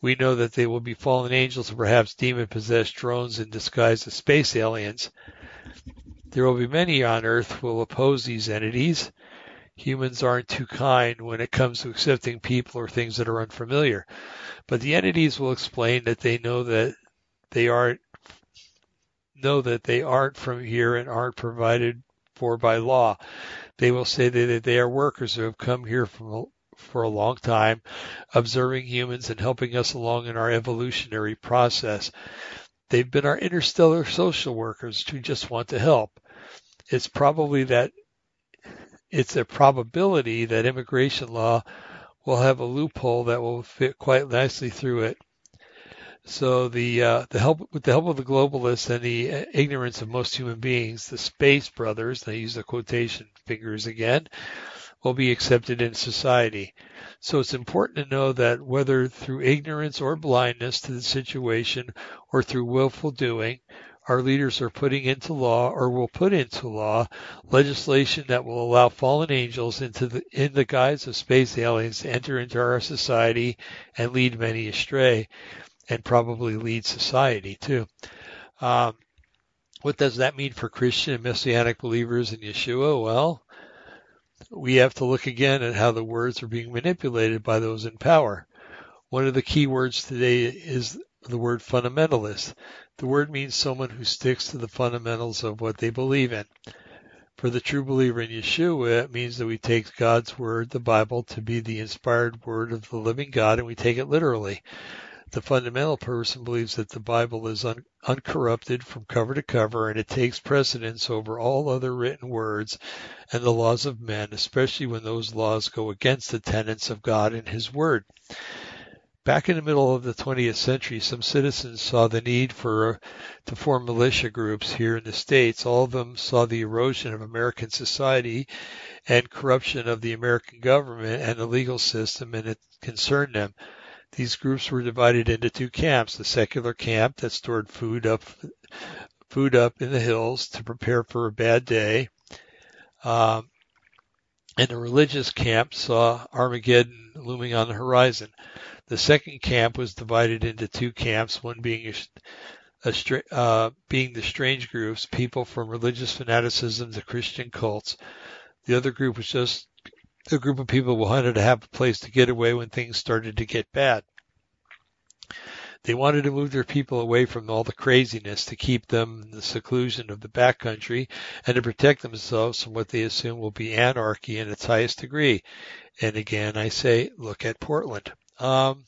we know that they will be fallen angels or perhaps demon possessed drones in disguise as space aliens. There will be many on Earth who will oppose these entities. Humans aren't too kind when it comes to accepting people or things that are unfamiliar. But the entities will explain that they know that they aren't know that they aren't from here and aren't provided for by law. They will say that they are workers who have come here from for a long time, observing humans and helping us along in our evolutionary process. They've been our interstellar social workers who just want to help. It's probably that it's a probability that immigration law will have a loophole that will fit quite nicely through it. So the uh, the help with the help of the globalists and the uh, ignorance of most human beings, the space brothers, they use the quotation fingers again, will be accepted in society. So it's important to know that whether through ignorance or blindness to the situation or through willful doing, our leaders are putting into law or will put into law legislation that will allow fallen angels into the in the guise of space aliens to enter into our society and lead many astray and probably lead society too. Um, what does that mean for Christian and Messianic believers in Yeshua? Well, we have to look again at how the words are being manipulated by those in power. One of the key words today is the word fundamentalist. The word means someone who sticks to the fundamentals of what they believe in. For the true believer in Yeshua, it means that we take God's word, the Bible, to be the inspired word of the living God, and we take it literally. The fundamental person believes that the Bible is un- uncorrupted from cover to cover and it takes precedence over all other written words and the laws of men, especially when those laws go against the tenets of God and His Word. Back in the middle of the 20th century, some citizens saw the need for to form militia groups here in the states. All of them saw the erosion of American society and corruption of the American government and the legal system, and it concerned them. These groups were divided into two camps: the secular camp that stored food up food up in the hills to prepare for a bad day, um, and the religious camp saw Armageddon looming on the horizon. The second camp was divided into two camps, one being a, a uh, being the strange groups, people from religious fanaticism to Christian cults. The other group was just a group of people who wanted to have a place to get away when things started to get bad. They wanted to move their people away from all the craziness to keep them in the seclusion of the backcountry and to protect themselves from what they assume will be anarchy in its highest degree. And again, I say, look at Portland. Um,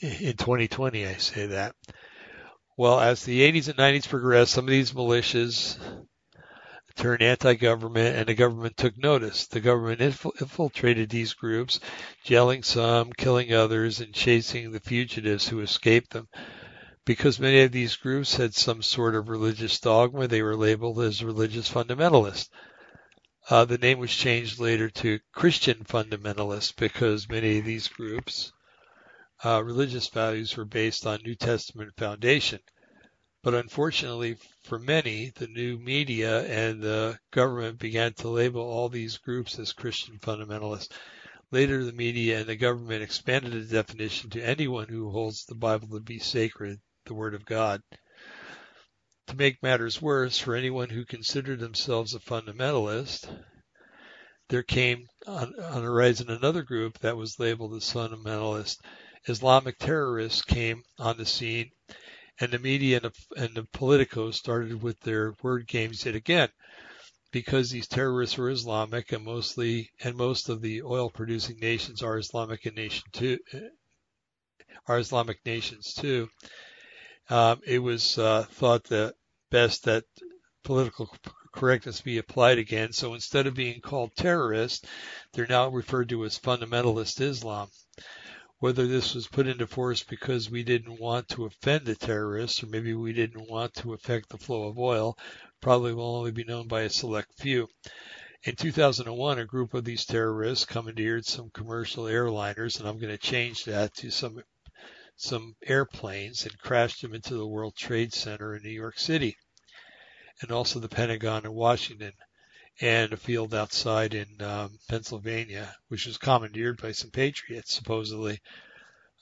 in 2020, I say that. Well, as the 80s and 90s progressed, some of these militias turned anti-government and the government took notice. The government infiltrated these groups, jailing some, killing others, and chasing the fugitives who escaped them. Because many of these groups had some sort of religious dogma, they were labeled as religious fundamentalists. Uh, the name was changed later to Christian fundamentalists because many of these groups' uh, religious values were based on New Testament foundation. But unfortunately for many, the new media and the government began to label all these groups as Christian fundamentalists. Later, the media and the government expanded the definition to anyone who holds the Bible to be sacred, the Word of God. To make matters worse, for anyone who considered themselves a fundamentalist, there came on, the horizon another group that was labeled as fundamentalist Islamic terrorists came on the scene, and the media and the, and the politicos started with their word games yet again. Because these terrorists were Islamic and mostly and most of the oil producing nations are Islamic nation too are Islamic nations too. Um, it was uh, thought that best that political correctness be applied again. So instead of being called terrorists, they're now referred to as fundamentalist Islam. Whether this was put into force because we didn't want to offend the terrorists or maybe we didn't want to affect the flow of oil probably will only be known by a select few. In 2001, a group of these terrorists commandeered some commercial airliners, and I'm going to change that to some some airplanes and crashed them into the World Trade Center in New York City and also the Pentagon in Washington and a field outside in um, Pennsylvania, which was commandeered by some patriots, supposedly.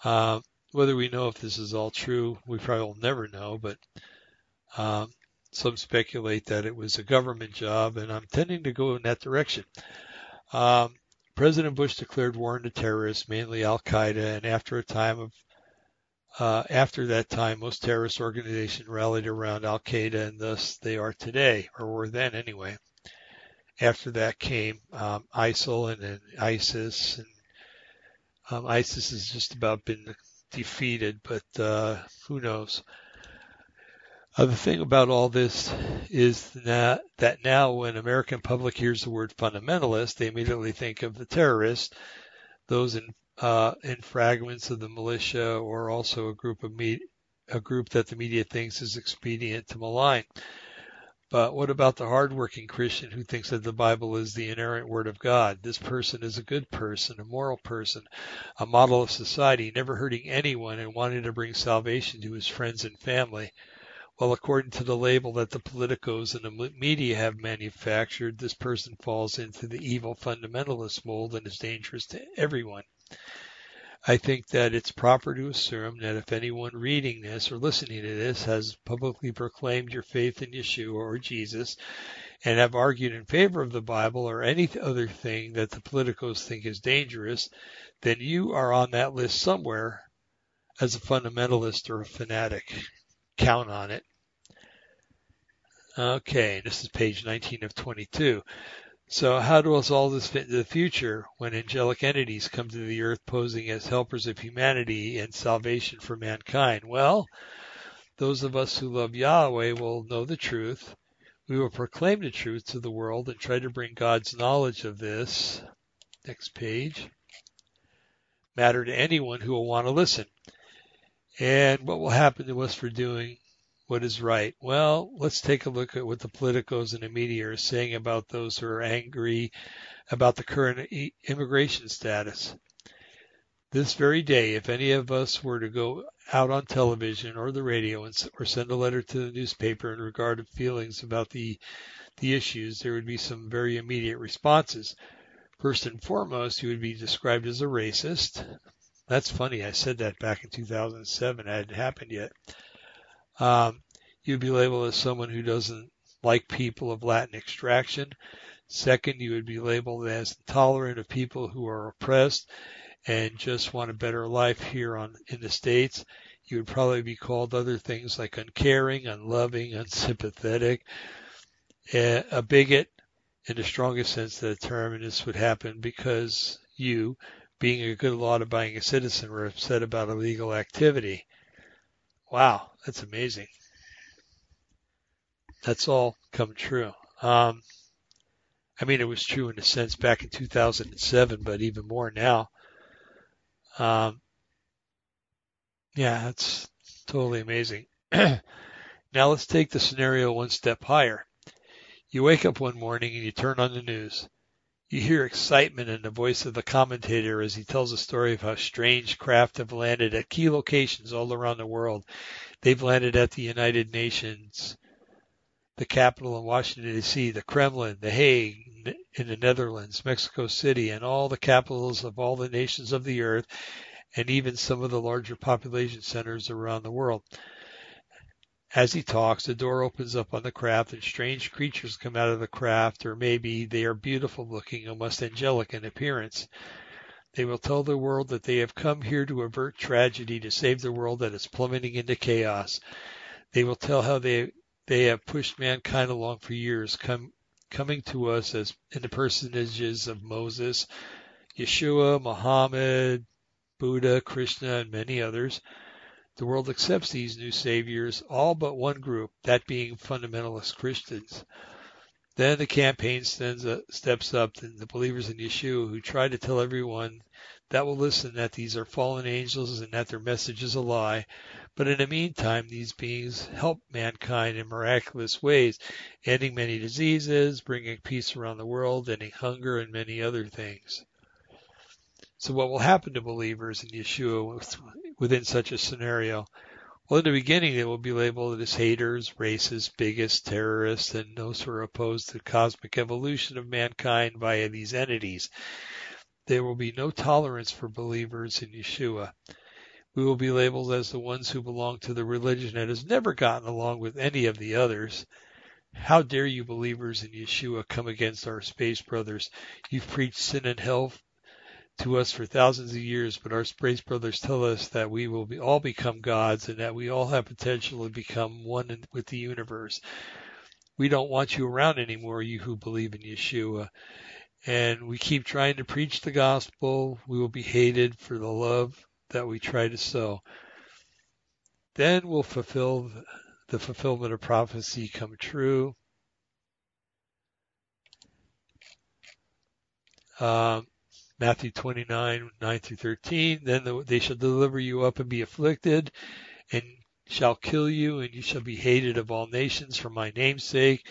Uh, whether we know if this is all true, we probably will never know, but um, some speculate that it was a government job, and I'm tending to go in that direction. Um, President Bush declared war on the terrorists, mainly Al Qaeda, and after a time of uh, after that time, most terrorist organizations rallied around Al Qaeda, and thus they are today, or were then anyway. After that came um, ISIL and ISIS, and um, ISIS has just about been defeated, but uh, who knows? Uh, the thing about all this is that, that now when American public hears the word fundamentalist, they immediately think of the terrorists, those in uh, in fragments of the militia or also a group of me- a group that the media thinks is expedient to malign. But what about the hardworking Christian who thinks that the Bible is the inerrant word of God? This person is a good person, a moral person, a model of society, never hurting anyone and wanting to bring salvation to his friends and family. Well, according to the label that the politicos and the media have manufactured, this person falls into the evil fundamentalist mold and is dangerous to everyone. I think that it's proper to assume that if anyone reading this or listening to this has publicly proclaimed your faith in Yeshua or Jesus and have argued in favor of the Bible or any other thing that the politicos think is dangerous, then you are on that list somewhere as a fundamentalist or a fanatic. Count on it. Okay, this is page 19 of 22. So how does all this fit into the future when angelic entities come to the earth posing as helpers of humanity and salvation for mankind? Well, those of us who love Yahweh will know the truth. We will proclaim the truth to the world and try to bring God's knowledge of this. Next page. Matter to anyone who will want to listen. And what will happen to us for doing what is right? Well, let's take a look at what the politicos and the media are saying about those who are angry about the current immigration status. This very day, if any of us were to go out on television or the radio and, or send a letter to the newspaper in regard to feelings about the the issues, there would be some very immediate responses. First and foremost, you would be described as a racist. That's funny. I said that back in 2007. It hadn't happened yet. Um, you'd be labeled as someone who doesn't like people of Latin extraction. Second, you would be labeled as intolerant of people who are oppressed and just want a better life here on in the States. You would probably be called other things like uncaring, unloving, unsympathetic, a bigot in the strongest sense of the term, and this would happen because you, being a good law abiding citizen, were upset about illegal activity. Wow, that's amazing. That's all come true. Um, I mean, it was true in a sense back in 2007, but even more now. Um, yeah, that's totally amazing. now let's take the scenario one step higher. You wake up one morning and you turn on the news. You hear excitement in the voice of the commentator as he tells a story of how strange craft have landed at key locations all around the world. They've landed at the United Nations, the Capitol in Washington D.C., the Kremlin, The Hague in the Netherlands, Mexico City, and all the capitals of all the nations of the earth, and even some of the larger population centers around the world. As he talks, the door opens up on the craft and strange creatures come out of the craft, or maybe they are beautiful looking, almost angelic in appearance. They will tell the world that they have come here to avert tragedy, to save the world that is plummeting into chaos. They will tell how they they have pushed mankind along for years, come, coming to us as in the personages of Moses, Yeshua, Muhammad, Buddha, Krishna, and many others. The world accepts these new saviors, all but one group, that being fundamentalist Christians. Then the campaign steps up, and the believers in Yeshua who try to tell everyone that will listen that these are fallen angels and that their message is a lie. But in the meantime, these beings help mankind in miraculous ways, ending many diseases, bringing peace around the world, ending hunger, and many other things. So what will happen to believers in Yeshua within such a scenario? Well, in the beginning, they will be labeled as haters, racists, bigots, terrorists, and those who are opposed to the cosmic evolution of mankind via these entities. There will be no tolerance for believers in Yeshua. We will be labeled as the ones who belong to the religion that has never gotten along with any of the others. How dare you believers in Yeshua come against our space brothers? You've preached sin and hell to us for thousands of years, but our space brothers tell us that we will be, all become gods and that we all have potential to become one in, with the universe. We don't want you around anymore, you who believe in Yeshua. And we keep trying to preach the gospel. We will be hated for the love that we try to sow. Then will fulfill the fulfillment of prophecy come true. Um, Matthew 29, 9 through 13. Then the, they shall deliver you up and be afflicted, and shall kill you, and you shall be hated of all nations for my name's sake.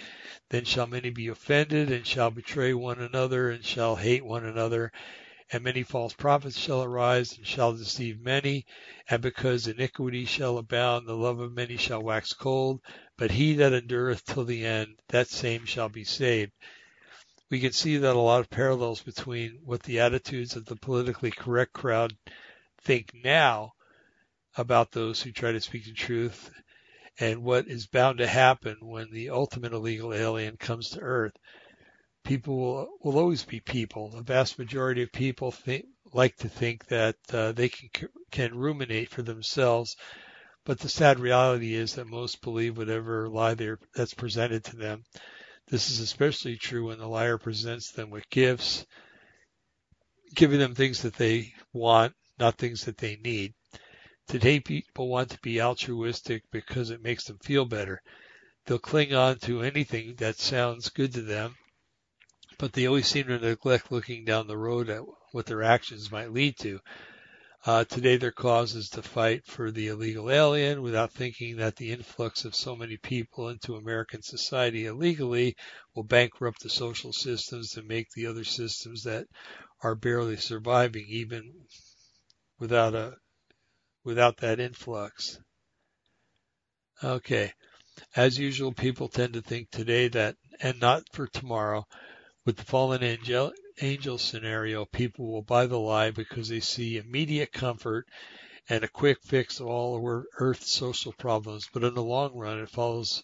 Then shall many be offended, and shall betray one another, and shall hate one another. And many false prophets shall arise, and shall deceive many. And because iniquity shall abound, the love of many shall wax cold. But he that endureth till the end, that same shall be saved we can see that a lot of parallels between what the attitudes of the politically correct crowd think now about those who try to speak the truth and what is bound to happen when the ultimate illegal alien comes to Earth. People will, will always be people. The vast majority of people think, like to think that uh, they can can ruminate for themselves, but the sad reality is that most believe whatever lie that's presented to them. This is especially true when the liar presents them with gifts, giving them things that they want, not things that they need. Today people want to be altruistic because it makes them feel better. They'll cling on to anything that sounds good to them, but they always seem to neglect looking down the road at what their actions might lead to. Uh, today their cause is to fight for the illegal alien without thinking that the influx of so many people into American society illegally will bankrupt the social systems and make the other systems that are barely surviving even without a without that influx. Okay. As usual, people tend to think today that, and not for tomorrow, with the fallen angel, angel scenario, people will buy the lie because they see immediate comfort and a quick fix of all Earth's social problems. But in the long run, it follows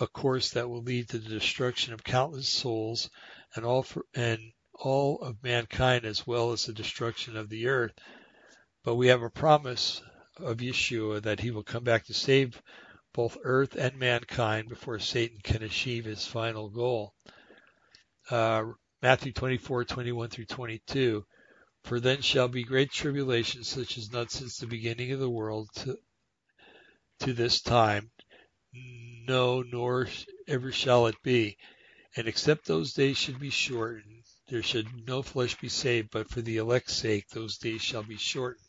a course that will lead to the destruction of countless souls and all for, and all of mankind as well as the destruction of the earth. But we have a promise of Yeshua that he will come back to save both earth and mankind before Satan can achieve his final goal. Uh, Matthew 24, 21 through 22. For then shall be great tribulation, such as not since the beginning of the world to, to this time, no, nor ever shall it be. And except those days should be shortened, there should no flesh be saved, but for the elect's sake those days shall be shortened.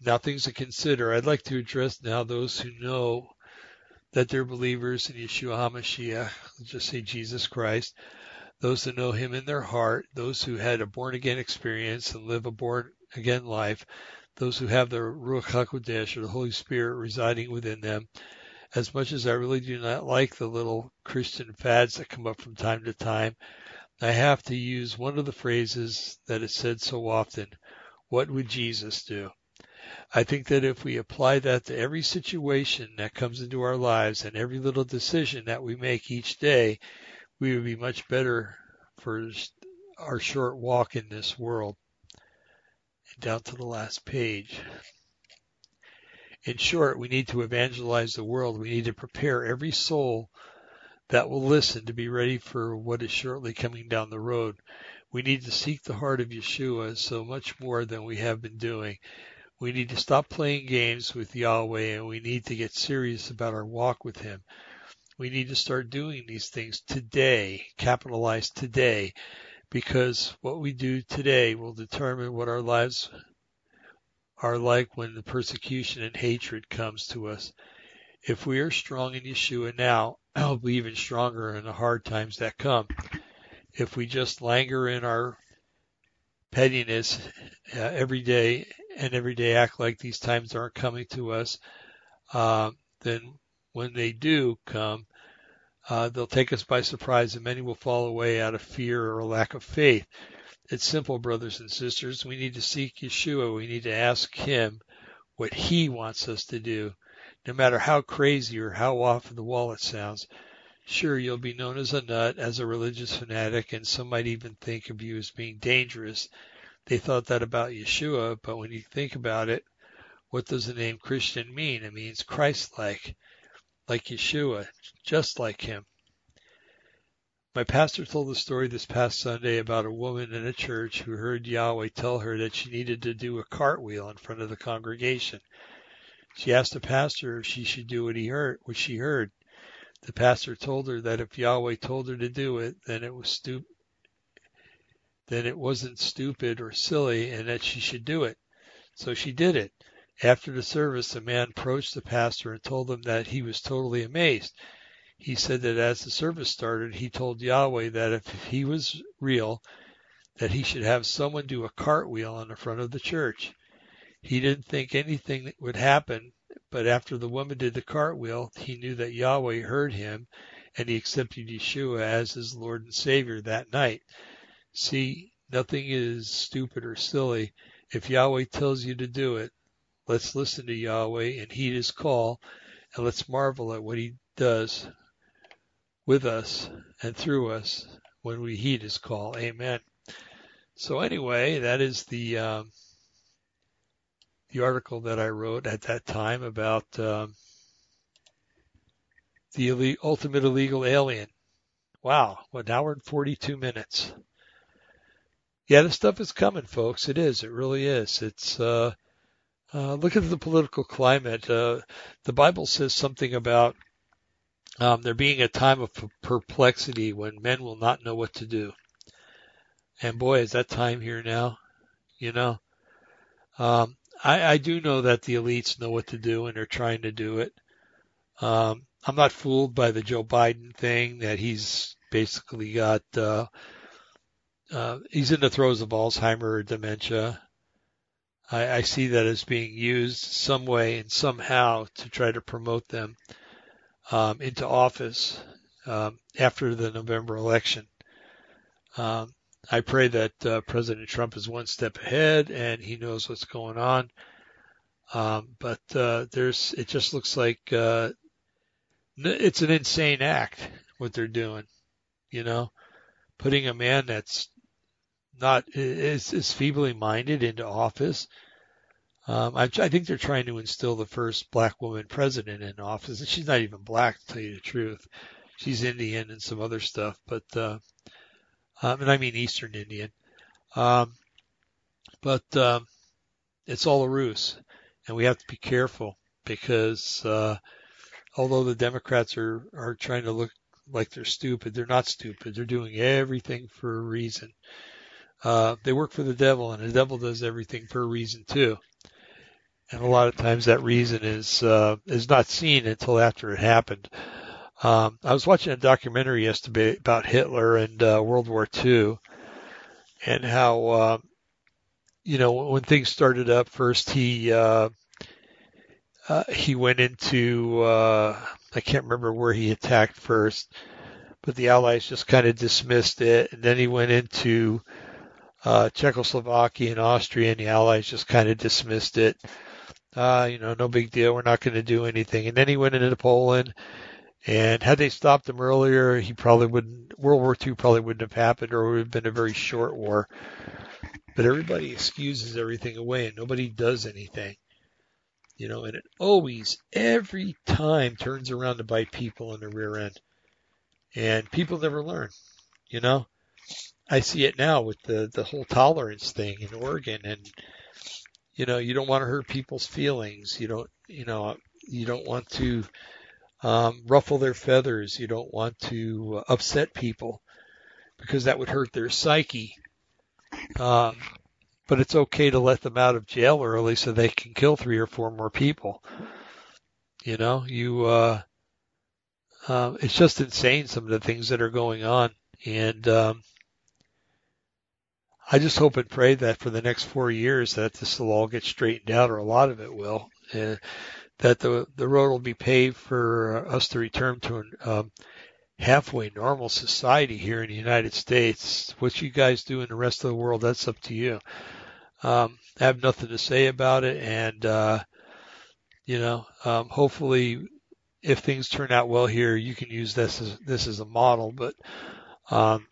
Now things to consider. I'd like to address now those who know that they're believers in Yeshua HaMashiach, just say Jesus Christ, those that know him in their heart, those who had a born again experience and live a born again life, those who have the Ruach HaKodesh or the Holy Spirit residing within them. As much as I really do not like the little Christian fads that come up from time to time, I have to use one of the phrases that is said so often. What would Jesus do? I think that if we apply that to every situation that comes into our lives and every little decision that we make each day, we would be much better for our short walk in this world. And down to the last page. In short, we need to evangelize the world. We need to prepare every soul that will listen to be ready for what is shortly coming down the road. We need to seek the heart of Yeshua so much more than we have been doing. We need to stop playing games with Yahweh and we need to get serious about our walk with Him. We need to start doing these things today, capitalize today, because what we do today will determine what our lives are like when the persecution and hatred comes to us. If we are strong in Yeshua now, I'll be even stronger in the hard times that come. If we just languor in our pettiness uh, every day and every day act like these times aren't coming to us, uh, then when they do come, uh, they'll take us by surprise and many will fall away out of fear or lack of faith. It's simple, brothers and sisters. We need to seek Yeshua. We need to ask Him what He wants us to do, no matter how crazy or how off the wall it sounds. Sure, you'll be known as a nut, as a religious fanatic, and some might even think of you as being dangerous they thought that about Yeshua, but when you think about it, what does the name Christian mean? It means Christ-like, like Yeshua, just like him. My pastor told a story this past Sunday about a woman in a church who heard Yahweh tell her that she needed to do a cartwheel in front of the congregation. She asked the pastor if she should do what he heard, what she heard. The pastor told her that if Yahweh told her to do it, then it was stu- then it wasn't stupid or silly and that she should do it. So she did it. After the service, the man approached the pastor and told him that he was totally amazed. He said that as the service started, he told Yahweh that if he was real, that he should have someone do a cartwheel on the front of the church. He didn't think anything would happen, but after the woman did the cartwheel, he knew that Yahweh heard him and he accepted Yeshua as his Lord and Savior that night. See, nothing is stupid or silly. If Yahweh tells you to do it, let's listen to Yahweh and heed his call, and let's marvel at what he does with us and through us when we heed his call. Amen. So anyway, that is the um, the article that I wrote at that time about um, the ultimate illegal alien. Wow, now we're in 42 minutes yeah, this stuff is coming, folks. It is. It really is. It's uh, uh, look at the political climate. Uh, the Bible says something about um, there being a time of perplexity when men will not know what to do. And boy, is that time here now. You know, um, I, I do know that the elites know what to do and they're trying to do it. Um, I'm not fooled by the Joe Biden thing that he's basically got uh, uh, he's in the throes of Alzheimer or dementia. I, I see that as being used some way and somehow to try to promote them um, into office um, after the November election. Um, I pray that uh, President Trump is one step ahead and he knows what's going on. Um, but uh, there's, it just looks like uh, it's an insane act what they're doing. You know, putting a man that's not is, is feebly minded into office. Um, I, I think they're trying to instill the first black woman president in office, and she's not even black, to tell you the truth. She's Indian and some other stuff, but uh, um, and I mean Eastern Indian. Um, but um, it's all a ruse, and we have to be careful because uh, although the Democrats are are trying to look like they're stupid, they're not stupid. They're doing everything for a reason. Uh, they work for the devil, and the devil does everything for a reason too. And a lot of times that reason is uh, is not seen until after it happened. Um, I was watching a documentary yesterday about Hitler and uh, World War II, and how uh, you know when things started up. First, he uh, uh, he went into uh, I can't remember where he attacked first, but the Allies just kind of dismissed it, and then he went into uh, Czechoslovakia and Austria and the Allies just kind of dismissed it. Uh, you know, no big deal. We're not going to do anything. And then he went into Poland And had they stopped him earlier, he probably wouldn't, World War II probably wouldn't have happened or it would have been a very short war. But everybody excuses everything away and nobody does anything. You know, and it always, every time turns around to bite people in the rear end. And people never learn, you know? I see it now with the, the whole tolerance thing in Oregon and, you know, you don't want to hurt people's feelings. You don't, you know, you don't want to, um, ruffle their feathers. You don't want to upset people because that would hurt their psyche. Um, but it's okay to let them out of jail early so they can kill three or four more people. You know, you, uh, uh, it's just insane some of the things that are going on. And, um, I just hope and pray that for the next four years that this will all get straightened out, or a lot of it will, uh, that the the road will be paved for us to return to an um, halfway normal society here in the United States. What you guys do in the rest of the world, that's up to you. Um, I have nothing to say about it, and uh, you know, um, hopefully, if things turn out well here, you can use this as this as a model. But um,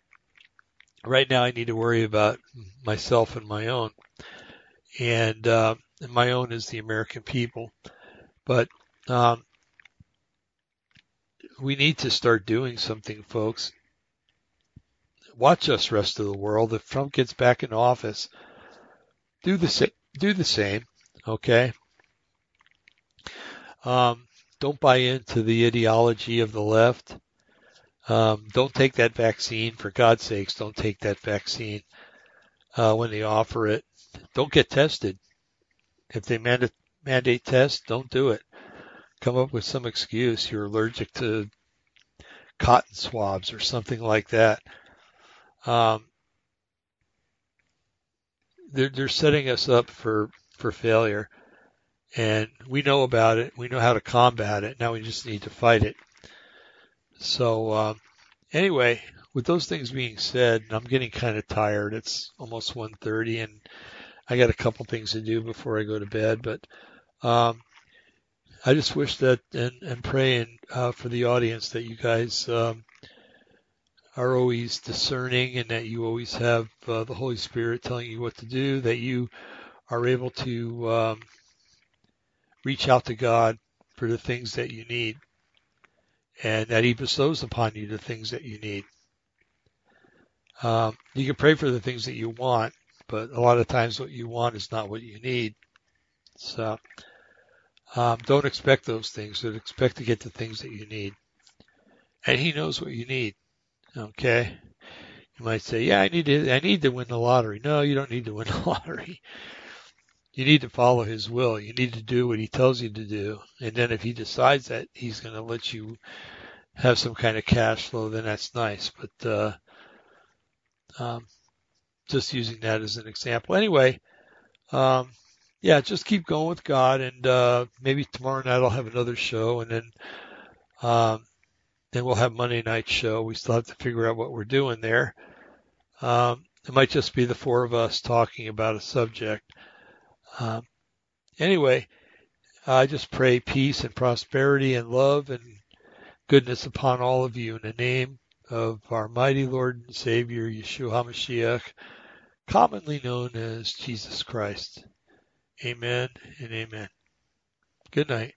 right now I need to worry about myself and my own. And, uh, and my own is the American people. But, um, we need to start doing something, folks. Watch us, rest of the world. If Trump gets back in office, do the same. Do the same. Okay. Um, don't buy into the ideology of the left. Um, don't take that vaccine. For God's sakes, don't take that vaccine uh, when they offer it. Don't get tested. If they mandate, mandate tests, don't do it. Come up with some excuse. You're allergic to cotton swabs or something like that. Um, they're, they're setting us up for, for failure. And we know about it. We know how to combat it. Now we just need to fight it. So um, anyway, with those things being said, I'm getting kind of tired. It's almost 1:30, and I got a couple things to do before I go to bed. But um, I just wish that and, and praying uh, for the audience that you guys um, are always discerning and that you always have uh, the Holy Spirit telling you what to do. That you are able to um, reach out to God for the things that you need and that He bestows upon you the things that you need. Um, you can pray for the things that you want, but a lot of times what you want is not what you need. So um, don't expect those things, but expect to get the things that you need. And He knows what you need. Okay. You might say, "Yeah, I need to. I need to win the lottery." No, you don't need to win the lottery. You need to follow His will. You need to do what He tells you to do, and then if He decides that He's going to let you have some kind of cash flow, then that's nice. But uh, um, just using that as an example. Anyway, um, yeah, just keep going with God, and uh, maybe tomorrow night I'll have another show, and then um, then we'll have Monday night show. We still have to figure out what we're doing there. Um, it might just be the four of us talking about a subject. Um, anyway, I just pray peace and prosperity and love and goodness upon all of you in the name of our mighty Lord and Savior, Yeshua HaMashiach, commonly known as Jesus Christ. Amen and amen. Good night.